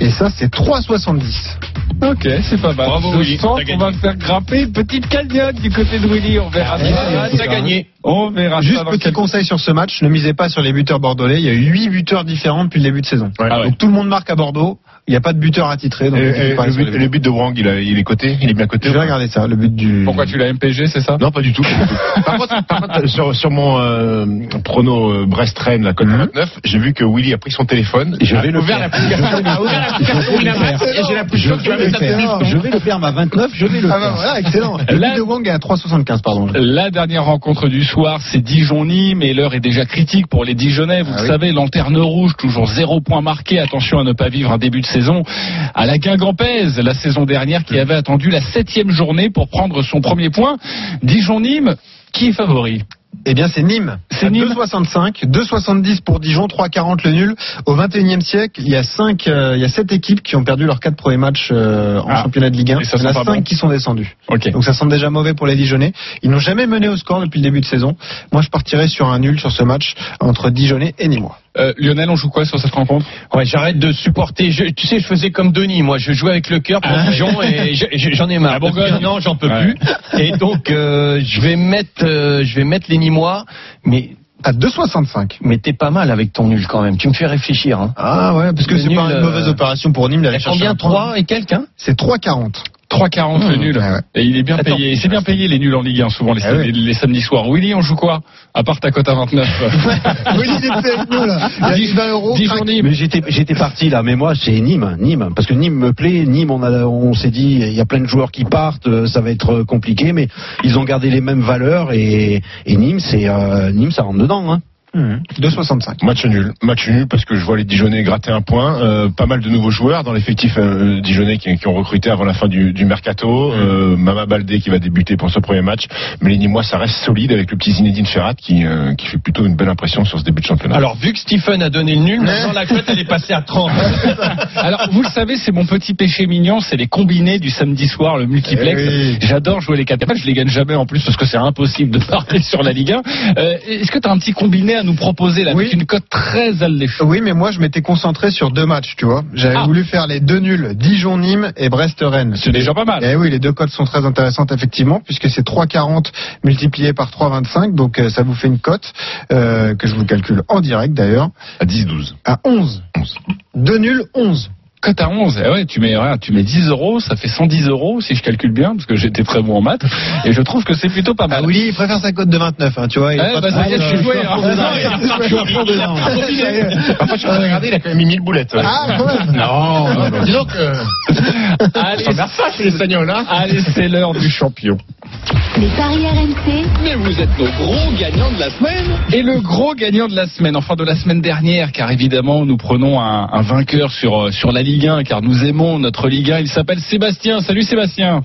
Et ça, c'est 3,70. Ok, c'est pas mal. Bravo, Je Willy, sens qu'on va faire grimper une petite cagnotte du côté de Willy. On verra Ah, bien. ouais, T'as gagné. On verra Juste petit quelques- conseil sur ce match, ne misez pas sur les buteurs bordelais. Il y a eu 8 buteurs différents depuis le début de saison. Ah ouais. Donc tout le monde marque à Bordeaux. Il n'y a pas de buteur attitré. Donc Et- et le, but, les le but de Wang, il, a- il est coté Il est bien coté Je vais regarder ça, le but du. Pourquoi tu l'as MPG, c'est ça? Non, pas du tout. pas du tout. par, contre, par contre, sur, sur mon euh, prono euh, Brest-Rennes, la cote Mhm. 29, j'ai vu que Willy a pris son téléphone. Je vais a le ouvert faire. l'application. Je vais le a ouvert faire. Je vais le faire. et ma 29, je vais le Ah bah faire. voilà, excellent. Le Là- but de Wang est à 3,75, pardon. La dernière rencontre du soir, c'est Dijon-Nîmes et l'heure est déjà critique pour les Dijonais. Vous Ah le oui. savez, lanterne rouge, toujours zéro point marqué. Attention à ne pas vivre un début de saison à la Guingampèse, la saison dernière qui avait attendu la septième journée pour prendre son premier point. Dijon-Nîmes, qui est favori? Eh bien, c'est Nîmes. C'est Nîmes 2,65, 2,70 pour Dijon, 3,40 le nul. Au 21e siècle, il y a cinq, euh, il y a sept équipes qui ont perdu leurs quatre premiers matchs euh, en Ah. championnat de Ligue 1. Et ça il y en a cinq bon. qui sont descendus. Ok. Donc ça sent déjà mauvais pour les Dijonais. Ils n'ont jamais mené au score depuis le début de saison. Moi, je partirais sur un nul sur ce match entre Dijonais et Nîmois. Euh, Lionel, on joue quoi sur cette rencontre? Ouais, j'arrête de supporter. Je- tu sais, je faisais comme Denis, moi, je jouais avec le cœur pour Dijon et je- je- j'en ai marre. La Bourgogne. Depuis un an, j'en peux Ouais. plus. Et donc, euh, je vais mettre, euh, je vais mettre les Nîmois, mais À 2,65. mais t'es pas mal avec ton nul quand même. Tu me fais réfléchir. Hein. Ah ouais, parce que c'est pas une euh, mauvaise opération pour Nîmes d'aller chercher combien un point. 3 et quelqu'un C'est 3,40. 3,40 le nul. Ouais, ouais. Et il est bien Attends. payé. C'est bien payé les nuls en Ligue 1 souvent les, Ah ouais. les- les samedis soirs. Willy, on joue quoi? À part ta cote à 29. Oui, il avec nous là. Il a dit 20 euros. Dijon crac. Nîmes. Mais j'étais j'étais parti là, mais moi c'est Nîmes, Nîmes, parce que Nîmes me plaît. Nîmes, on a, on s'est dit, il y a plein de joueurs qui partent, euh, ça va être euh, compliqué, mais ils ont gardé les mêmes valeurs et, et Nîmes, c'est euh, Nîmes, ça rentre dedans. Hein. Mmh. 2,65. Match nul, match nul parce que je vois les Dijonais gratter un point. Euh, pas mal de nouveaux joueurs dans l'effectif euh, Dijonais qui, qui ont recruté avant la fin du, du mercato. Euh, Mama Baldé qui va débuter pour ce premier match. Mais les Nîmois, ça reste solide avec le petit Zinedine Ferrat qui, euh, qui fait plutôt une belle impression sur ce début de championnat. Alors, vu que Stephen a donné le nul, maintenant la cote elle est passée à 30. Alors, vous le savez, c'est mon petit péché mignon, c'est les combinés du samedi soir, le multiplex. Eh oui. J'adore jouer les 4 matchs, je les gagne jamais en plus parce que c'est impossible de parler sur la Ligue 1. Euh, Est-ce que tu as un petit combiné à nous proposer là, Oui. avec une cote très alléchante Oui, mais moi je m'étais concentré sur deux matchs, tu vois. J'avais Ah. voulu faire les deux nuls, Dijon-Nîmes et Brest-Rennes. C'est déjà pas mal. Eh oui, les deux cotes sont très intéressantes effectivement, puisque c'est 3,40 multiplié par 3,25, donc euh, ça vous fait une cote euh, que je vous calcule en direct d'ailleurs, À 10-12. à 11. Deux nuls, 11. Cote à 11, eh ouais, tu mets rien, tu mets 10 euros, ça fait 110 euros si je calcule bien, parce que j'étais très bon en maths, et je trouve que c'est plutôt pas mal. Ah oui, il préfère sa cote de 29, hein, tu vois. il Eh, bah, ça y est, je suis joué, je suis à hein. dedans. Je suis à dedans. Enfin, je regarder, il a quand même mis 1000 boulettes. Ah, quand même. Non. Dis donc, euh, hein allez c'est l'heure du champion. Les paris RMC, Mais vous êtes nos gros gagnants de la semaine. Et le gros gagnant de la semaine, enfin de la semaine dernière, car évidemment nous prenons un, un vainqueur sur, euh, sur la Ligue 1, car nous aimons notre Ligue 1. Il s'appelle Sébastien. Salut Sébastien.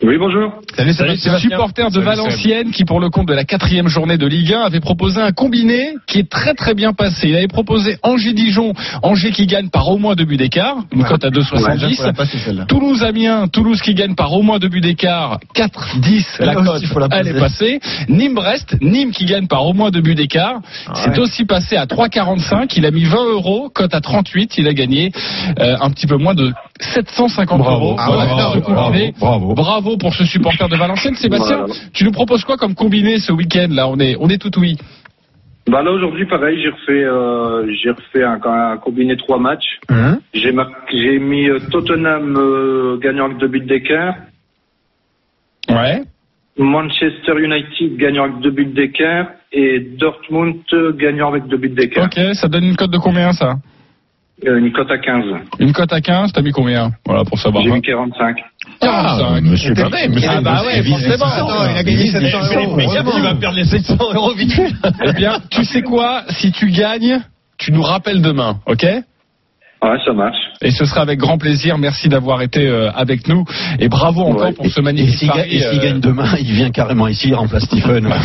Oui, bonjour. Salut, Salut, Sébastien. supporter de Salut, Valenciennes qui, pour le compte de la quatrième journée de Ligue 1, avait proposé un combiné qui est très très bien passé. Il avait proposé Angers-Dijon, Angers qui gagne par au moins deux buts d'écart, une cote à Ouais, déjà, faut 2,70. la passer, celle-là. Toulouse-Amiens, Toulouse qui gagne par au moins deux buts d'écart, 4-10, la cote, elle est passée. Nîmes-Brest, Nîmes qui gagne par au moins deux buts d'écart, c'est ouais. aussi passé à 3,45, il a mis 20 euros, cote à 38, il a gagné euh, un petit peu moins de 750 Bravo. euros. Ah Voilà, ouais, ce combiné. bravo. Bravo pour ce supporter de Valenciennes. Sébastien, Voilà. tu nous proposes quoi comme combiné ce week-end là? On est, on est tout oui. Bah là aujourd'hui pareil, j'ai refait euh, j'ai refait un, un combiné trois matchs. Hum. J'ai mar- j'ai mis euh, Tottenham euh, gagnant avec deux buts d'écart, Ouais. Manchester United gagnant avec deux buts d'écart et Dortmund gagnant avec deux buts d'écart. Ok, ça donne une cote de combien ça? Euh, une cote à 15. Une cote à 15, t'as mis combien? Voilà pour savoir. J'ai mis 45. Ah, 45. monsieur Bardet, monsieur Ah bah ouais, forcément. Attends, il a gagné 700 euros. Mais Gap, il va perdre les 700 euros vite fait. Eh bien, tu sais quoi? Si tu gagnes, tu nous rappelles demain, ok? Ouais, ça marche. Et ce sera avec grand plaisir. Merci d'avoir été euh, avec nous. Et bravo encore Ouais. pour ce Et magnifique ga- pari. et s'il euh, gagne demain, il vient carrément ici, il remplace Stephen.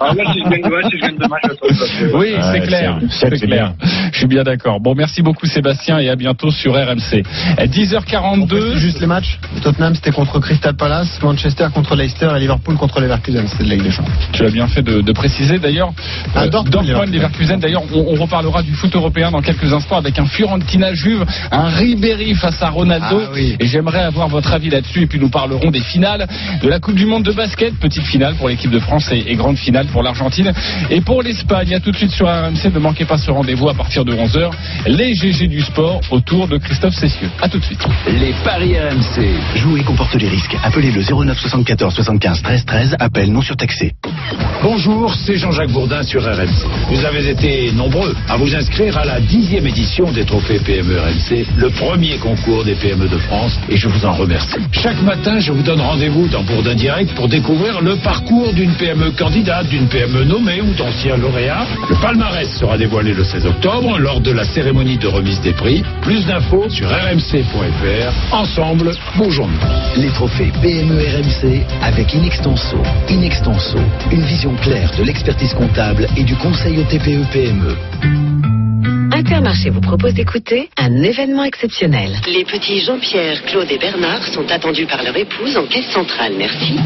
Ah ouais, si je gagne demain, si je gagne demain, je vais te Oui, c'est clair. c'est- clair. Je suis bien d'accord. Bon, merci beaucoup Sébastien et à bientôt sur RMC. À 10h42. Juste les matchs. Tottenham c'était contre Crystal Palace, Manchester contre Leicester et Liverpool contre Leverkusen. C'était de la Ligue des Champions. Tu as bien fait de, de préciser d'ailleurs. Ah, euh, Dortmund, Dortmund, Leverkusen. D'ailleurs, on, on reparlera du foot européen dans quelques instants avec un Fiorentina Juve, un Ribéry face à Ronaldo. Ah oui. Et j'aimerais avoir votre avis là-dessus. Et puis nous parlerons des finales de la Coupe du Monde de basket, petite finale pour l'équipe de France et, et grande finale pour l'Argentine et pour l'Espagne. À tout de suite sur RMC. Ne manquez pas ce rendez-vous à partir de 11h. Les GG du sport autour de Christophe Cessieux. À tout de suite. Les paris RMC. Jouer comporte les risques. Appelez le 09 74 75 13 13. Appel non surtaxé. Bonjour, c'est Jean-Jacques Bourdin sur RMC. Vous avez été nombreux à vous inscrire à la dixième édition des trophées PME RMC le premier concours des PME de France et je vous en remercie. Chaque matin, je vous donne rendez-vous dans Bourdin Direct pour découvrir le parcours d'une PME candidate, d'une PME nommée ou d'ancien lauréat. Le palmarès sera dévoilé le 16 octobre lors de la cérémonie de remise des prix. Plus d'infos sur rmc.fr. Ensemble, bonjour. Les trophées PME RMC avec Inextenso. Inextenso, une vision claire de l'expertise comptable et du conseil au TPE PME. Intermarché vous propose d'écouter un événement exceptionnel. Les petits Jean-Pierre, Claude et Bernard sont attendus par leur épouse en caisse centrale. Merci.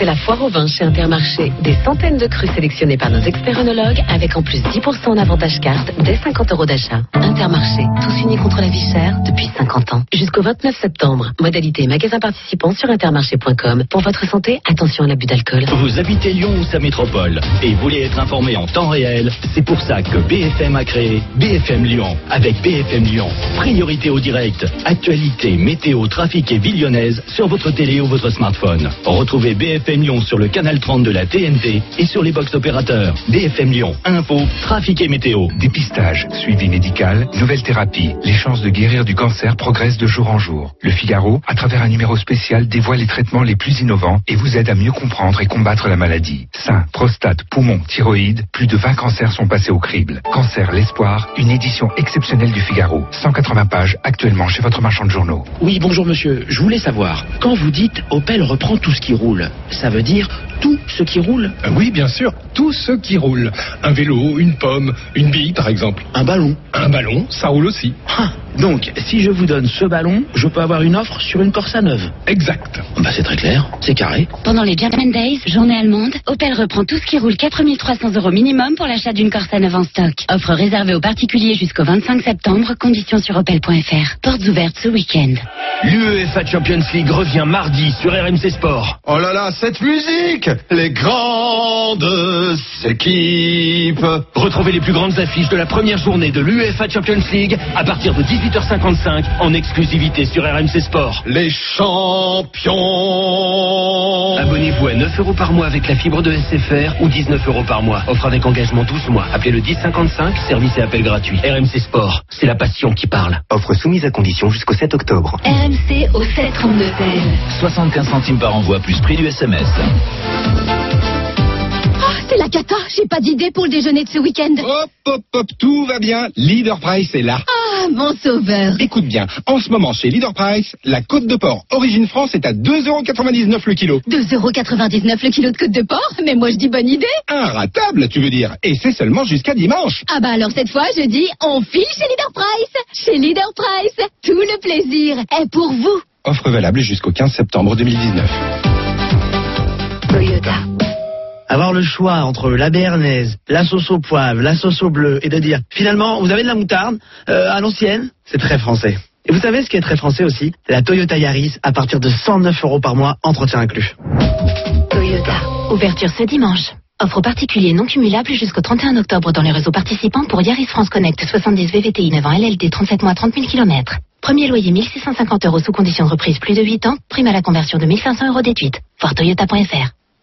C'est la foire au vin chez Intermarché. Des centaines de crus sélectionnés par nos experts œnologues avec en plus 10% en avantage carte dès 50 euros d'achat. Intermarché, tous unis contre la vie chère depuis 50 ans. Jusqu'au 29 septembre. Modalité magasin participant sur intermarché.com. Pour votre santé, attention à l'abus d'alcool. Vous habitez Lyon ou sa métropole et voulez être informé en temps réel, c'est pour ça que BFM a créé BFM Lyon. Avec BFM Lyon, priorité au direct, actualité, météo, trafic et ville lyonnaise sur votre télé ou votre smartphone. Retrouvez BFM Lyon sur le canal 30 de la TNT et sur les box opérateurs. BFM Lyon, info, trafic et météo. Dépistage, suivi médical, nouvelle thérapie. Les chances de guérir du cancer progressent de jour en jour. Le Figaro, à travers un numéro spécial, dévoile les traitements les plus innovants et vous aide à mieux comprendre et combattre la maladie. Sein, prostate, poumon, thyroïde, plus de 20 cancers sont passés au crible. Cancer, l'espoir, une édition exceptionnelle du Figaro. 180 pages actuellement chez votre marchand de journaux. Oui, bonjour monsieur. Je voulais savoir, quand vous dites Opel reprend tout ce qui roule, ça veut dire tout ce qui roule Euh, Oui, bien sûr, tout ce qui roule. Un vélo, une pomme, une bille par exemple. Un ballon Un ballon, ça roule aussi. Ah, donc, si je vous donne ce ballon, je peux avoir une offre sur une Corsa neuve Exact. Bah c'est très clair, c'est carré. Pendant les German Days, journée allemande, Opel reprend tout ce qui roule 4300 euros minimum pour l'achat d'une Corsa neuve en stock. Offre réservée aux particuliers jusqu'au 25 septembre, conditions sur opel.fr. Portes ouvertes ce week-end. L'UEFA Champions League revient mardi sur RMC Sport. Oh là là, cette musique Les grandes équipes Retrouvez les plus grandes affiches de la première journée de l'UEFA Champions League à partir de 18h55 en exclusivité sur RMC Sport. Les champions Abonnez-vous à 9 euros par mois avec la fibre de SFR ou 19 euros par mois. Offre avec engagement 12 mois. Appelez le 1055, service et appel gratuit. RMC Sport, c'est la passion qui parle. Offre soumise à condition jusqu'au 7 octobre. RMC au 732 16. 75 centimes par envoi plus prix du SMS. Oh, c'est la cata, j'ai pas d'idée pour le déjeuner de ce week-end. Hop, hop, hop, tout va bien. Leader Price est là. Ah, mon sauveur. Écoute bien, en ce moment chez Leader Price, la côte de porc Origine France est à 2,99€ le kilo. 2,99€ le kilo de côte de porc Mais moi je dis bonne idée. Inratable, tu veux dire. Et c'est seulement jusqu'à dimanche. Ah bah alors cette fois je dis on file chez Leader Price. Chez Leader Price, tout le plaisir est pour vous. Offre valable jusqu'au 15 septembre 2019. Toyota. Avoir le choix entre la béarnaise, la sauce au poivre, la sauce au bleu et de dire finalement vous avez de la moutarde euh, à l'ancienne, c'est très français. Et vous savez ce qui est très français aussi? La Toyota Yaris à partir de 109 euros par mois, entretien inclus. Toyota. Ouverture ce dimanche. Offre particulier non cumulable jusqu'au 31 octobre dans les réseaux participants pour Yaris France Connect 70 VVTI 9 ans LLD 37 mois 30 000 km. Premier loyer 1650 euros sous condition de reprise plus de 8 ans. Prime à la conversion de 1500 euros déduite. Voir toyota.fr.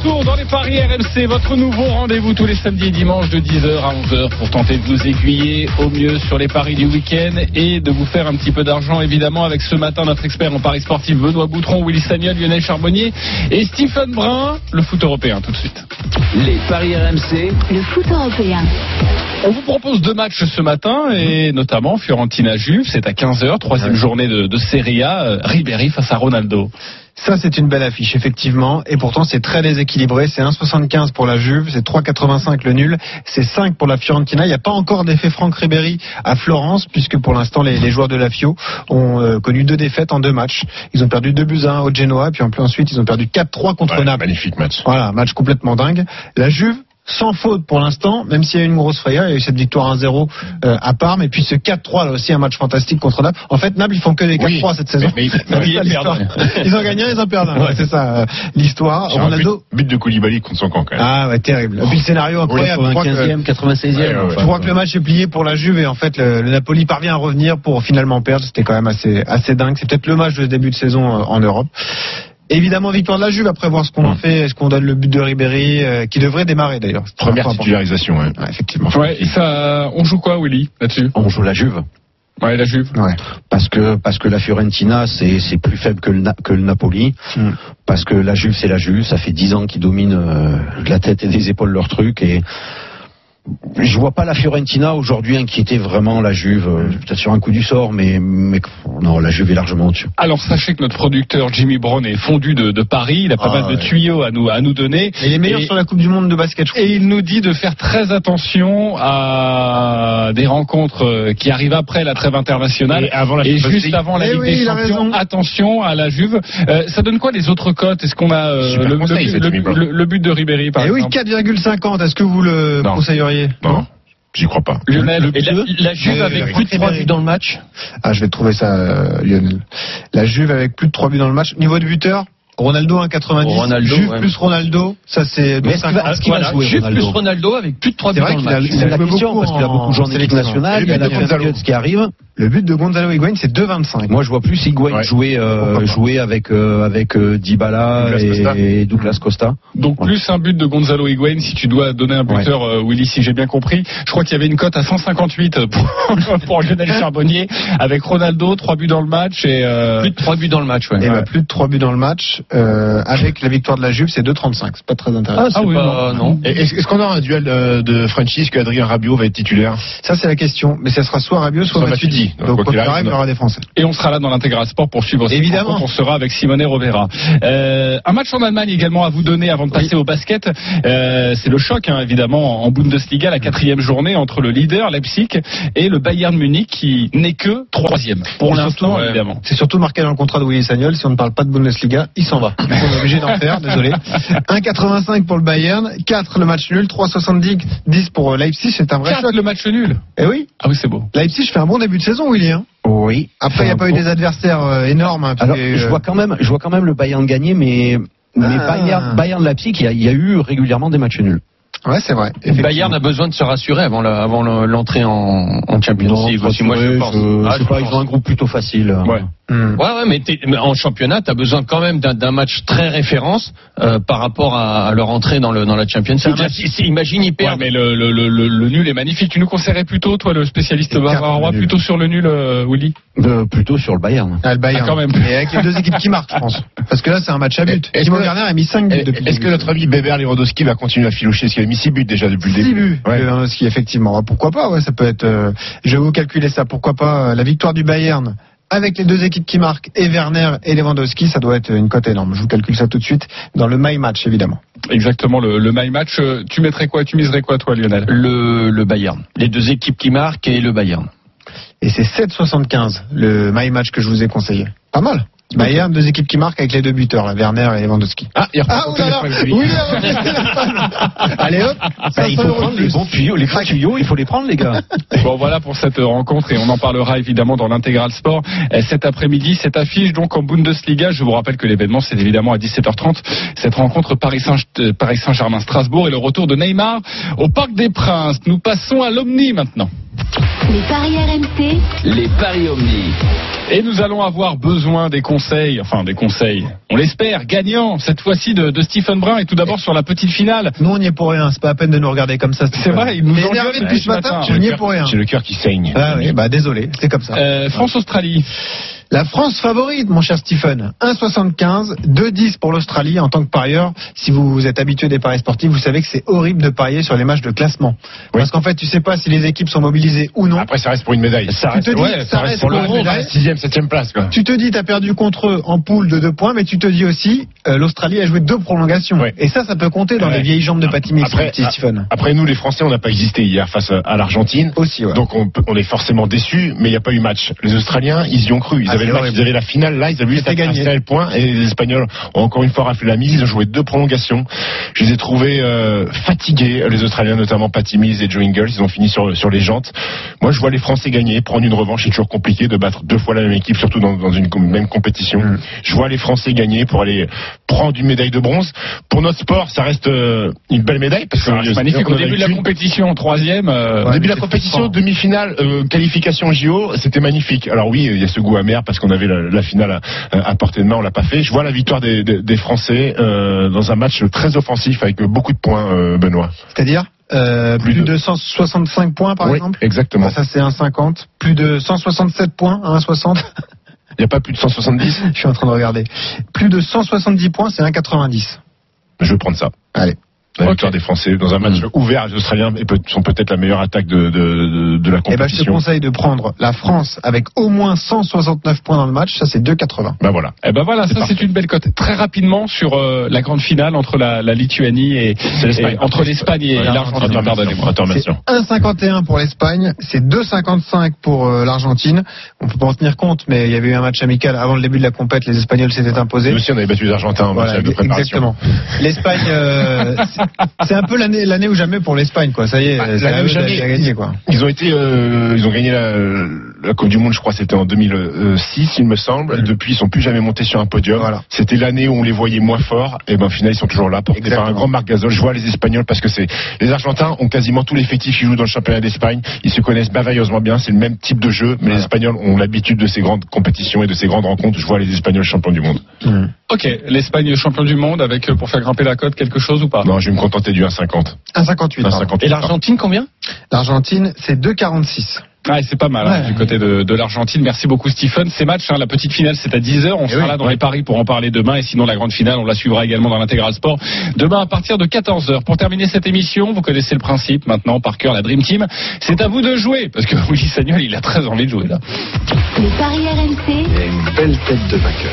Retour dans les paris RMC, votre nouveau rendez-vous tous les samedis et dimanches de 10h à 11h pour tenter de vous aiguiller au mieux sur les paris du week-end et de vous faire un petit peu d'argent évidemment avec ce matin notre expert en paris sportif Benoît Boutron, Willy Sagnol, Lionel Charbonnier et Stephen Brun, le foot européen tout de suite. Les paris RMC, Le foot européen. On vous propose deux matchs ce matin et notamment Fiorentina Juve, c'est à 15h, troisième journée de, de Serie A, euh, Ribéry face à Ronaldo. Ça, c'est une belle affiche, effectivement. Et pourtant, c'est très déséquilibré. C'est 1,75 pour la Juve, c'est 3,85 le nul, c'est 5 pour la Fiorentina. Il n'y a pas encore d'effet Franck Ribéry à Florence, puisque pour l'instant, les, les joueurs de la Fio ont euh, connu deux défaites en deux matchs. Ils ont perdu 2 buts à 1 au Genoa, puis en plus ensuite, ils ont perdu 4-3 contre Ouais, Naples. magnifique match. Voilà, match complètement dingue. La Juve, sans faute pour l'instant, même s'il y a eu une grosse frayeur, il y a eu cette victoire 1-0 euh, à Parme, et puis ce 4-3 là aussi un match fantastique contre Naples. En fait, Naples ils font que des 4-3 cette saison. mais- ils ont gagné, ils ont perdu. Ouais, c'est ça euh, l'histoire. Ronaldo. but, but de Koulibaly contre son camp quand même. Ah ouais, terrible. Et puis le scénario incroyable. Je crois que- 95e, 96e. Ouais, ouais, je crois que le match est plié pour la Juve et en fait le, le Napoli parvient à revenir pour finalement perdre. C'était quand même assez assez dingue. C'est peut-être le match de début de saison euh, en Europe. Évidemment, victoire de la Juve. Après voir ce qu'on en fait, est-ce qu'on donne le but de Ribéry, euh, qui devrait démarrer d'ailleurs. Première titularisation. ouais. Ouais, effectivement. Ouais, et ça, on joue quoi, Willy, là-dessus? On joue la Juve. Ouais, la Juve. Ouais. Parce que parce que la Fiorentina c'est c'est plus faible que le Na- que le Napoli. Mm. Parce que la Juve c'est la Juve. Ça fait dix ans qu'ils dominent euh, de la tête et des épaules leur truc et je vois pas la Fiorentina aujourd'hui inquiéter vraiment la Juve. euh, Peut-être sur un coup du sort, mais mais non, la Juve est largement au-dessus. Alors sachez que notre producteur Jimmy Brown est fondu de, de Paris, il a pas Ah, mal de ouais. tuyaux à nous à nous donner. Et il est meilleur Et- sur la Coupe du Monde de basket, je crois. Et il nous dit de faire très attention à des rencontres euh, qui arrivent après la trêve internationale Et avant la et juste avant la Eh Ligue oui, des Champions. Attention à la Juve. Euh, ça donne quoi les autres cotes? Est-ce qu'on a euh, le, conseil, le- cette le- Jimmy Brown. le- le but de Ribéry par Et oui, exemple? 4,50. Est-ce que vous le Non. conseilleriez Non, j'y crois pas. Lionel, Et la, la Juve avec plus de 3 Ribéry. buts dans le match. Ah, je vais trouver ça, euh, Lionel. La Juve avec plus de 3 buts dans le match. Niveau de buteur, Ronaldo 1,90. Ronaldo, Juve ouais. plus Ronaldo, ça c'est Mais est-ce qu'il va- 2,50. est-ce qu'il va Voilà, jouer, Juve Ronaldo plus Ronaldo avec plus de 3 C'est buts vrai dans le qu'il a- match. C'est la question beaucoup parce qu'il a beaucoup joué en équipe nationale. Il y a le la but de Gonzalo. Champions qui arrive. Le but de Gonzalo Higuain, c'est 2,25. Moi, je vois plus Higuain Ouais. jouer euh, jouer avec euh, avec euh, Dybala Douglas et, Costa. et Douglas Costa. Donc Ouais. plus un but de Gonzalo Higuain si tu dois donner un buteur euh, Willy si j'ai bien compris. Je crois qu'il y avait une cote à 158 pour, pour Lionel Charbonnier avec Ronaldo, trois buts dans le match et euh, Plus de 3 buts dans le match, ouais. Et bah, plus de 3 buts dans le match. Euh, avec la victoire de la Juve, c'est 2,35. C'est pas très intéressant. Ah, c'est oui, pas, non. Est-ce qu'on aura un duel euh, de Francis que Adrien Rabiot va être titulaire? Ça, c'est la question. Mais ça sera soit Rabiot, soit Soit Matuidi. Donc, Donc, quoi qu'il qu'il arrive, il y aura des Français. Et on sera là dans l'intégral sport pour suivre Évidemment. On sera avec Simone Rovera. Euh, un match en Allemagne également à vous donner avant de passer au basket. Euh, c'est le choc, hein, évidemment, en Bundesliga, la quatrième journée entre le leader Leipzig et le Bayern Munich qui n'est que troisième. Pour l'instant, évidemment. C'est surtout marqué dans le contrat de Willy Sagnol. Si on ne parle pas de Bundesliga, il s'en va. On est obligé d'en faire, désolé. 1,85 pour le Bayern, 4 le match nul, 3,70 10 pour euh, Leipzig. C'est un vrai Quatre, choc. le match nul. Eh oui, Ah oui, c'est beau. Leipzig fait un bon début de saison, Willy. Hein. Oui. Après, il n'y a pas eu des adversaires euh, énormes. hein, Alors, que, je euh, vois quand même, je vois quand même le Bayern gagner, mais mais Ah. Bayern, Bayern Leipzig, il y, a, il y a eu régulièrement des matchs nuls. Ouais, c'est vrai. Bayern a besoin de se rassurer avant la- avant le- l'entrée en, en Champions League aussi. Moi, je pense. je- Ah, je pas, ils ont un groupe plutôt facile. Ouais. Hmm. Ouais, ouais, mais, t'es- mais en championnat, tu as besoin quand même d'un d'un match très référence euh, par rapport à, à leur entrée dans, le, dans la Champions League. Match- si- si- imagine, ils Ouais, perdent. mais le, le, le, le- le nul est magnifique. Tu nous conseillerais plutôt, toi, le spécialiste bavarois, plutôt sur le nul, euh, Willy? Euh, plutôt sur le Bayern. Ah, le Bayern. Ah, quand même. Et avec les deux équipes qui marquent, je pense. Parce que là, c'est un match à but. Est-ce Timo que- Werner a mis 5 buts depuis le Est-ce que notre ami Bébert Lewandowski va continuer à filoucher? Parce qu'il a mis 6 buts déjà depuis le Six début. buts, Ouais. Lewandowski, effectivement. Ah, Pourquoi pas, ouais, ça peut être. euh, je vais vous calculer ça. Pourquoi pas euh, la victoire du Bayern avec les deux équipes qui marquent et Werner et Lewandowski, ça doit être une cote énorme. Je vous calcule ça tout de suite dans le my match, évidemment. Exactement, le, le my match. Euh, Tu mettrais quoi Tu miserais quoi, toi, Lionel? Le, le Bayern. Les deux équipes qui marquent et le Bayern. Et c'est 7,75 le my match que je vous ai conseillé. Pas mal. Bayern, deux équipes qui marquent avec les deux buteurs, là, Werner et Lewandowski. Ah, il reprend Ah, oh là. Oui, Allez hop Bah, 500 il faut prendre les bons tuyaux, les grands tuyaux, il faut les prendre, les gars. Bon, voilà pour cette rencontre et on en parlera évidemment dans l'intégral sport euh, cet après-midi. Cette affiche donc en Bundesliga. Je vous rappelle que l'événement c'est évidemment à 17h30. Cette rencontre Paris Saint- euh, Paris Saint-Germain-Strasbourg et le retour de Neymar au Parc des Princes. Nous passons à l'Omni maintenant. Les paris RMC, Les paris Omni. Et nous allons avoir besoin des conseils, enfin des conseils, on l'espère, gagnants cette fois-ci de, de Stephen Brun et tout d'abord sur la petite finale. Nous, on n'y est pour rien. C'est pas à peine de nous regarder comme ça. C'est vrai, il nous est énervé depuis ce matin. matin. On n'y est pour rien. J'ai le cœur qui saigne. Ah oui, bah désolé, c'est comme ça. Euh, France-Australie. La France favorite, mon cher Stephen. 1,75, 2,10 pour l'Australie en tant que parieur. Si vous êtes habitué des paris sportifs, vous savez que c'est horrible de parier sur les matchs de classement. Parce qu'en fait, tu sais pas si les équipes sont mobilisées ou non. Après, ça reste pour une médaille. Ça reste- ouais, ça reste pour le pour une bronze, médaille. 6ème, 7ème place. Quoi. Tu te dis, t'as perdu contre eux en poule de deux points, mais tu te dis aussi, euh, l'Australie a joué deux prolongations. Et ça, ça peut compter dans Ouais. les vieilles jambes de Patty Mills, Après, petit Stephen. après, nous, les Français, on n'a pas existé hier face à l'Argentine. Aussi, ouais. Donc, on, est forcément déçus, mais il n'y a pas eu match. Les Australiens, ils y ont cru. Ils Ah, avaient le match, ils avaient la finale. Là, ils avaient juste à le point. Et les Espagnols ont encore une fois raflé la mise. Ils ont joué deux prolongations. Je les ai trouvés euh, fatigués, les Australiens, notamment Patty Mills et Joe Ingles. Ils ont fini sur, sur les jantes. Moi, je vois les Français gagner. Prendre une revanche, c'est toujours compliqué de battre deux fois la même équipe, surtout dans, dans une même compétition. Mm. Je vois les Français gagner pour aller prendre une médaille de bronze. Pour notre sport, ça reste euh, une belle médaille. Parce que C'est magnifique. on Au début de la qu'une. compétition, en troisième. euh, Au début de la compétition, demi-finale, euh, qualification JO, c'était magnifique. Alors oui, il y a ce goût amer parce qu'on avait la, la finale à, à, portée de main, on l'a pas fait. Je vois la victoire des, des, des Français euh, dans un match très offensif avec beaucoup de points, euh, Benoît. C'est-à-dire euh, plus, Plus de... de- 165 points par Oui, exemple exactement. Ça c'est 1,50. Plus de 167 points à 1,60. Il n'y a pas plus de 170 Je suis en train de regarder. Plus de 170 points, c'est 1,90. Je vais prendre ça. Allez. La victoire des Français dans un match ouvert, les Australiens et peut- sont peut-être la meilleure attaque de, de, de, de la Eh ben, je te compétition. conseille de prendre la France avec au moins 169 points dans le match. Ça, c'est 2,80. Ben voilà. Eh ben voilà, ça c'est une belle cote. Très rapidement sur euh, la grande finale entre la, la Lituanie et, l'Espagne. et- entre l'Espagne et l'Argentine. intermission, Pardonnez-moi. intermission. C'est 1,51 pour l'Espagne, c'est 2,55 pour euh, l'Argentine. On peut pas en tenir compte, mais il y avait eu un match amical avant le début de la compète. Les Espagnols s'étaient imposés. Nous aussi, on avait battu les Argentins en Voilà, match de préparation. exactement. L'Espagne, euh, c'est- un peu l'année l'année ou jamais pour l'Espagne, quoi. Ça y est, Bah, l'année à ou jamais. gagner, quoi. Ils ont été, euh, ils ont gagné la, la Coupe du Monde, je crois, c'était en 2006, il me semble. Et depuis, ils sont plus jamais montés sur un podium. C'était l'année où on les voyait moins forts. Et ben, au final, ils sont toujours là, portés par un grand Marc Gasol. Je vois les Espagnols parce que c'est les Argentins ont quasiment tout l'effectif qui joue dans le championnat d'Espagne. Ils se connaissent merveilleusement bien. C'est le même type de jeu, mais les Espagnols ont l'habitude de ces grandes compétitions et de ces grandes rencontres. Je vois les Espagnols champions du monde. Ok, l'Espagne champion du monde avec euh, pour faire grimper la cote quelque chose ou pas? Non, je vais me contenter du 1,50. 1,58. pardon. 1,58. Et l'Argentine combien? L'Argentine, c'est 2,46. Ah, et c'est pas mal hein, du côté de, de l'Argentine. Merci beaucoup Stephen. Ces matchs, hein, la petite finale, c'est à 10h. On sera oui, là dans les paris pour en parler demain. Et sinon, la grande finale, on la suivra également dans l'intégral sport demain à partir de 14h. Pour terminer cette émission, vous connaissez le principe maintenant par cœur, la Dream Team. C'est à vous de jouer parce que Willy Sagnol, il a très envie de jouer là. Les paris RMC, Une belle tête de vainqueur.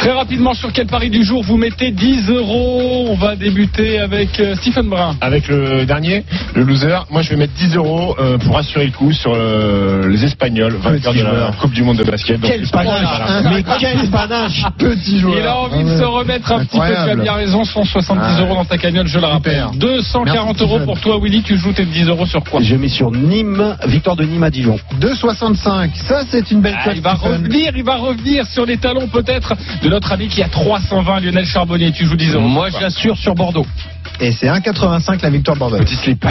Très rapidement, sur quel pari du jour vous mettez 10 euros? On va débuter avec euh, Stephen Brun. Avec le dernier, le loser, moi je vais mettre 10 euros euh, pour assurer le coup sur euh, les Espagnols, vainqueurs de la. Coupe du Monde de basket. Quel panache, hein, mais quel panache Petit joueur. Il a envie de Ah se remettre un petit peu, tu as bien raison, 170 Ah. euros dans ta cagnotte, je le rappelle. 240 Merci, euros pour toi, Willy, tu joues tes 10 euros sur quoi? Je mets sur Nîmes, victoire de Nîmes à Dijon. 2,65. Ça, c'est une belle Ah, il va revenir, il va revenir sur les talons peut-être de notre ami qui a 320, Lionel Charbonnier. Tu joues 10 euros. Moi, j'assure sur Bordeaux. Et c'est 1,85 la victoire Bordeaux. Petit slip.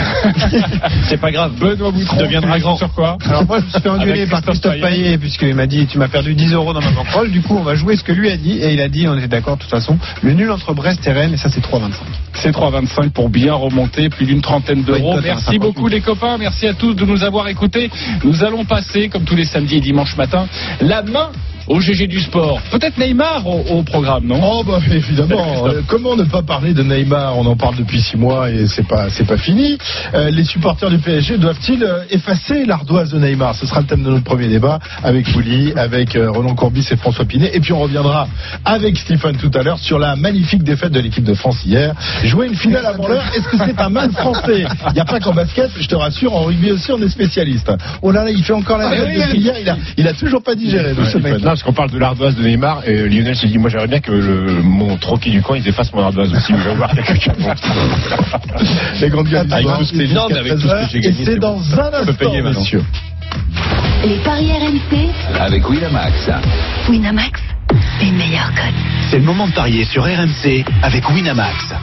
C'est pas grave. Benoît Boutron deviendra grand. Sur quoi Alors moi, je me suis fait engueuler par Christophe Payet puisqu'il m'a dit tu m'as perdu 10 euros dans ma bankroll. Du coup, on va jouer ce que lui a dit et il a dit on était d'accord de toute façon. Le nul entre Brest et Rennes et ça c'est 3,25. C'est 3,25 pour bien remonter, plus d'une trentaine d'euros. Merci 58. beaucoup les copains, merci à tous de nous avoir écoutés. Nous allons passer, comme tous les samedis et dimanches matin, la main au GG du sport. Peut-être Neymar au, au programme, non? Oh bah évidemment. Euh, comment ne pas parler de Neymar? On en parle depuis six mois et c'est pas c'est pas fini. Euh, les supporters du PSG doivent-ils euh, effacer l'ardoise de Neymar? Ce sera le thème de notre premier débat avec Fouli, avec euh, Roland Courbis et François Pinet. Et puis on reviendra avec Stéphane tout à l'heure sur la magnifique défaite de l'équipe de France hier. Jouer une finale avant l'heure, est-ce que c'est un mal français? Il n'y a pas qu'en basket, je te rassure, en rugby aussi on est spécialiste. Oh là là, il fait encore la oui, depuis hier, il a, il a toujours pas digéré. Ouais, ce mec. parce qu'on parle de l'ardoise de Neymar et Lionel se dit moi j'aimerais bien que le, mon troquet du coin ils effacent mon ardoise aussi. Je vais voir quelqu'un Les grandes gueules Avec d'histoire, tout ce que- jusqu'à non, mais avec tout ce que 13 j'ai gagné, Et c'est dans bon. un Je peux payer instant, les paris RMC, Avec Winamax. Winamax, les meilleurs codes. C'est le moment de parier sur RMC avec Winamax.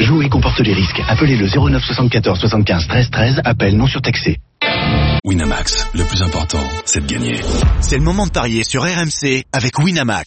Jouer comporte les risques. Appelez le 09 74 75 13 13. Appel non surtaxé. Winamax, le plus important, c'est de gagner. C'est le moment de parier sur RMC avec Winamax.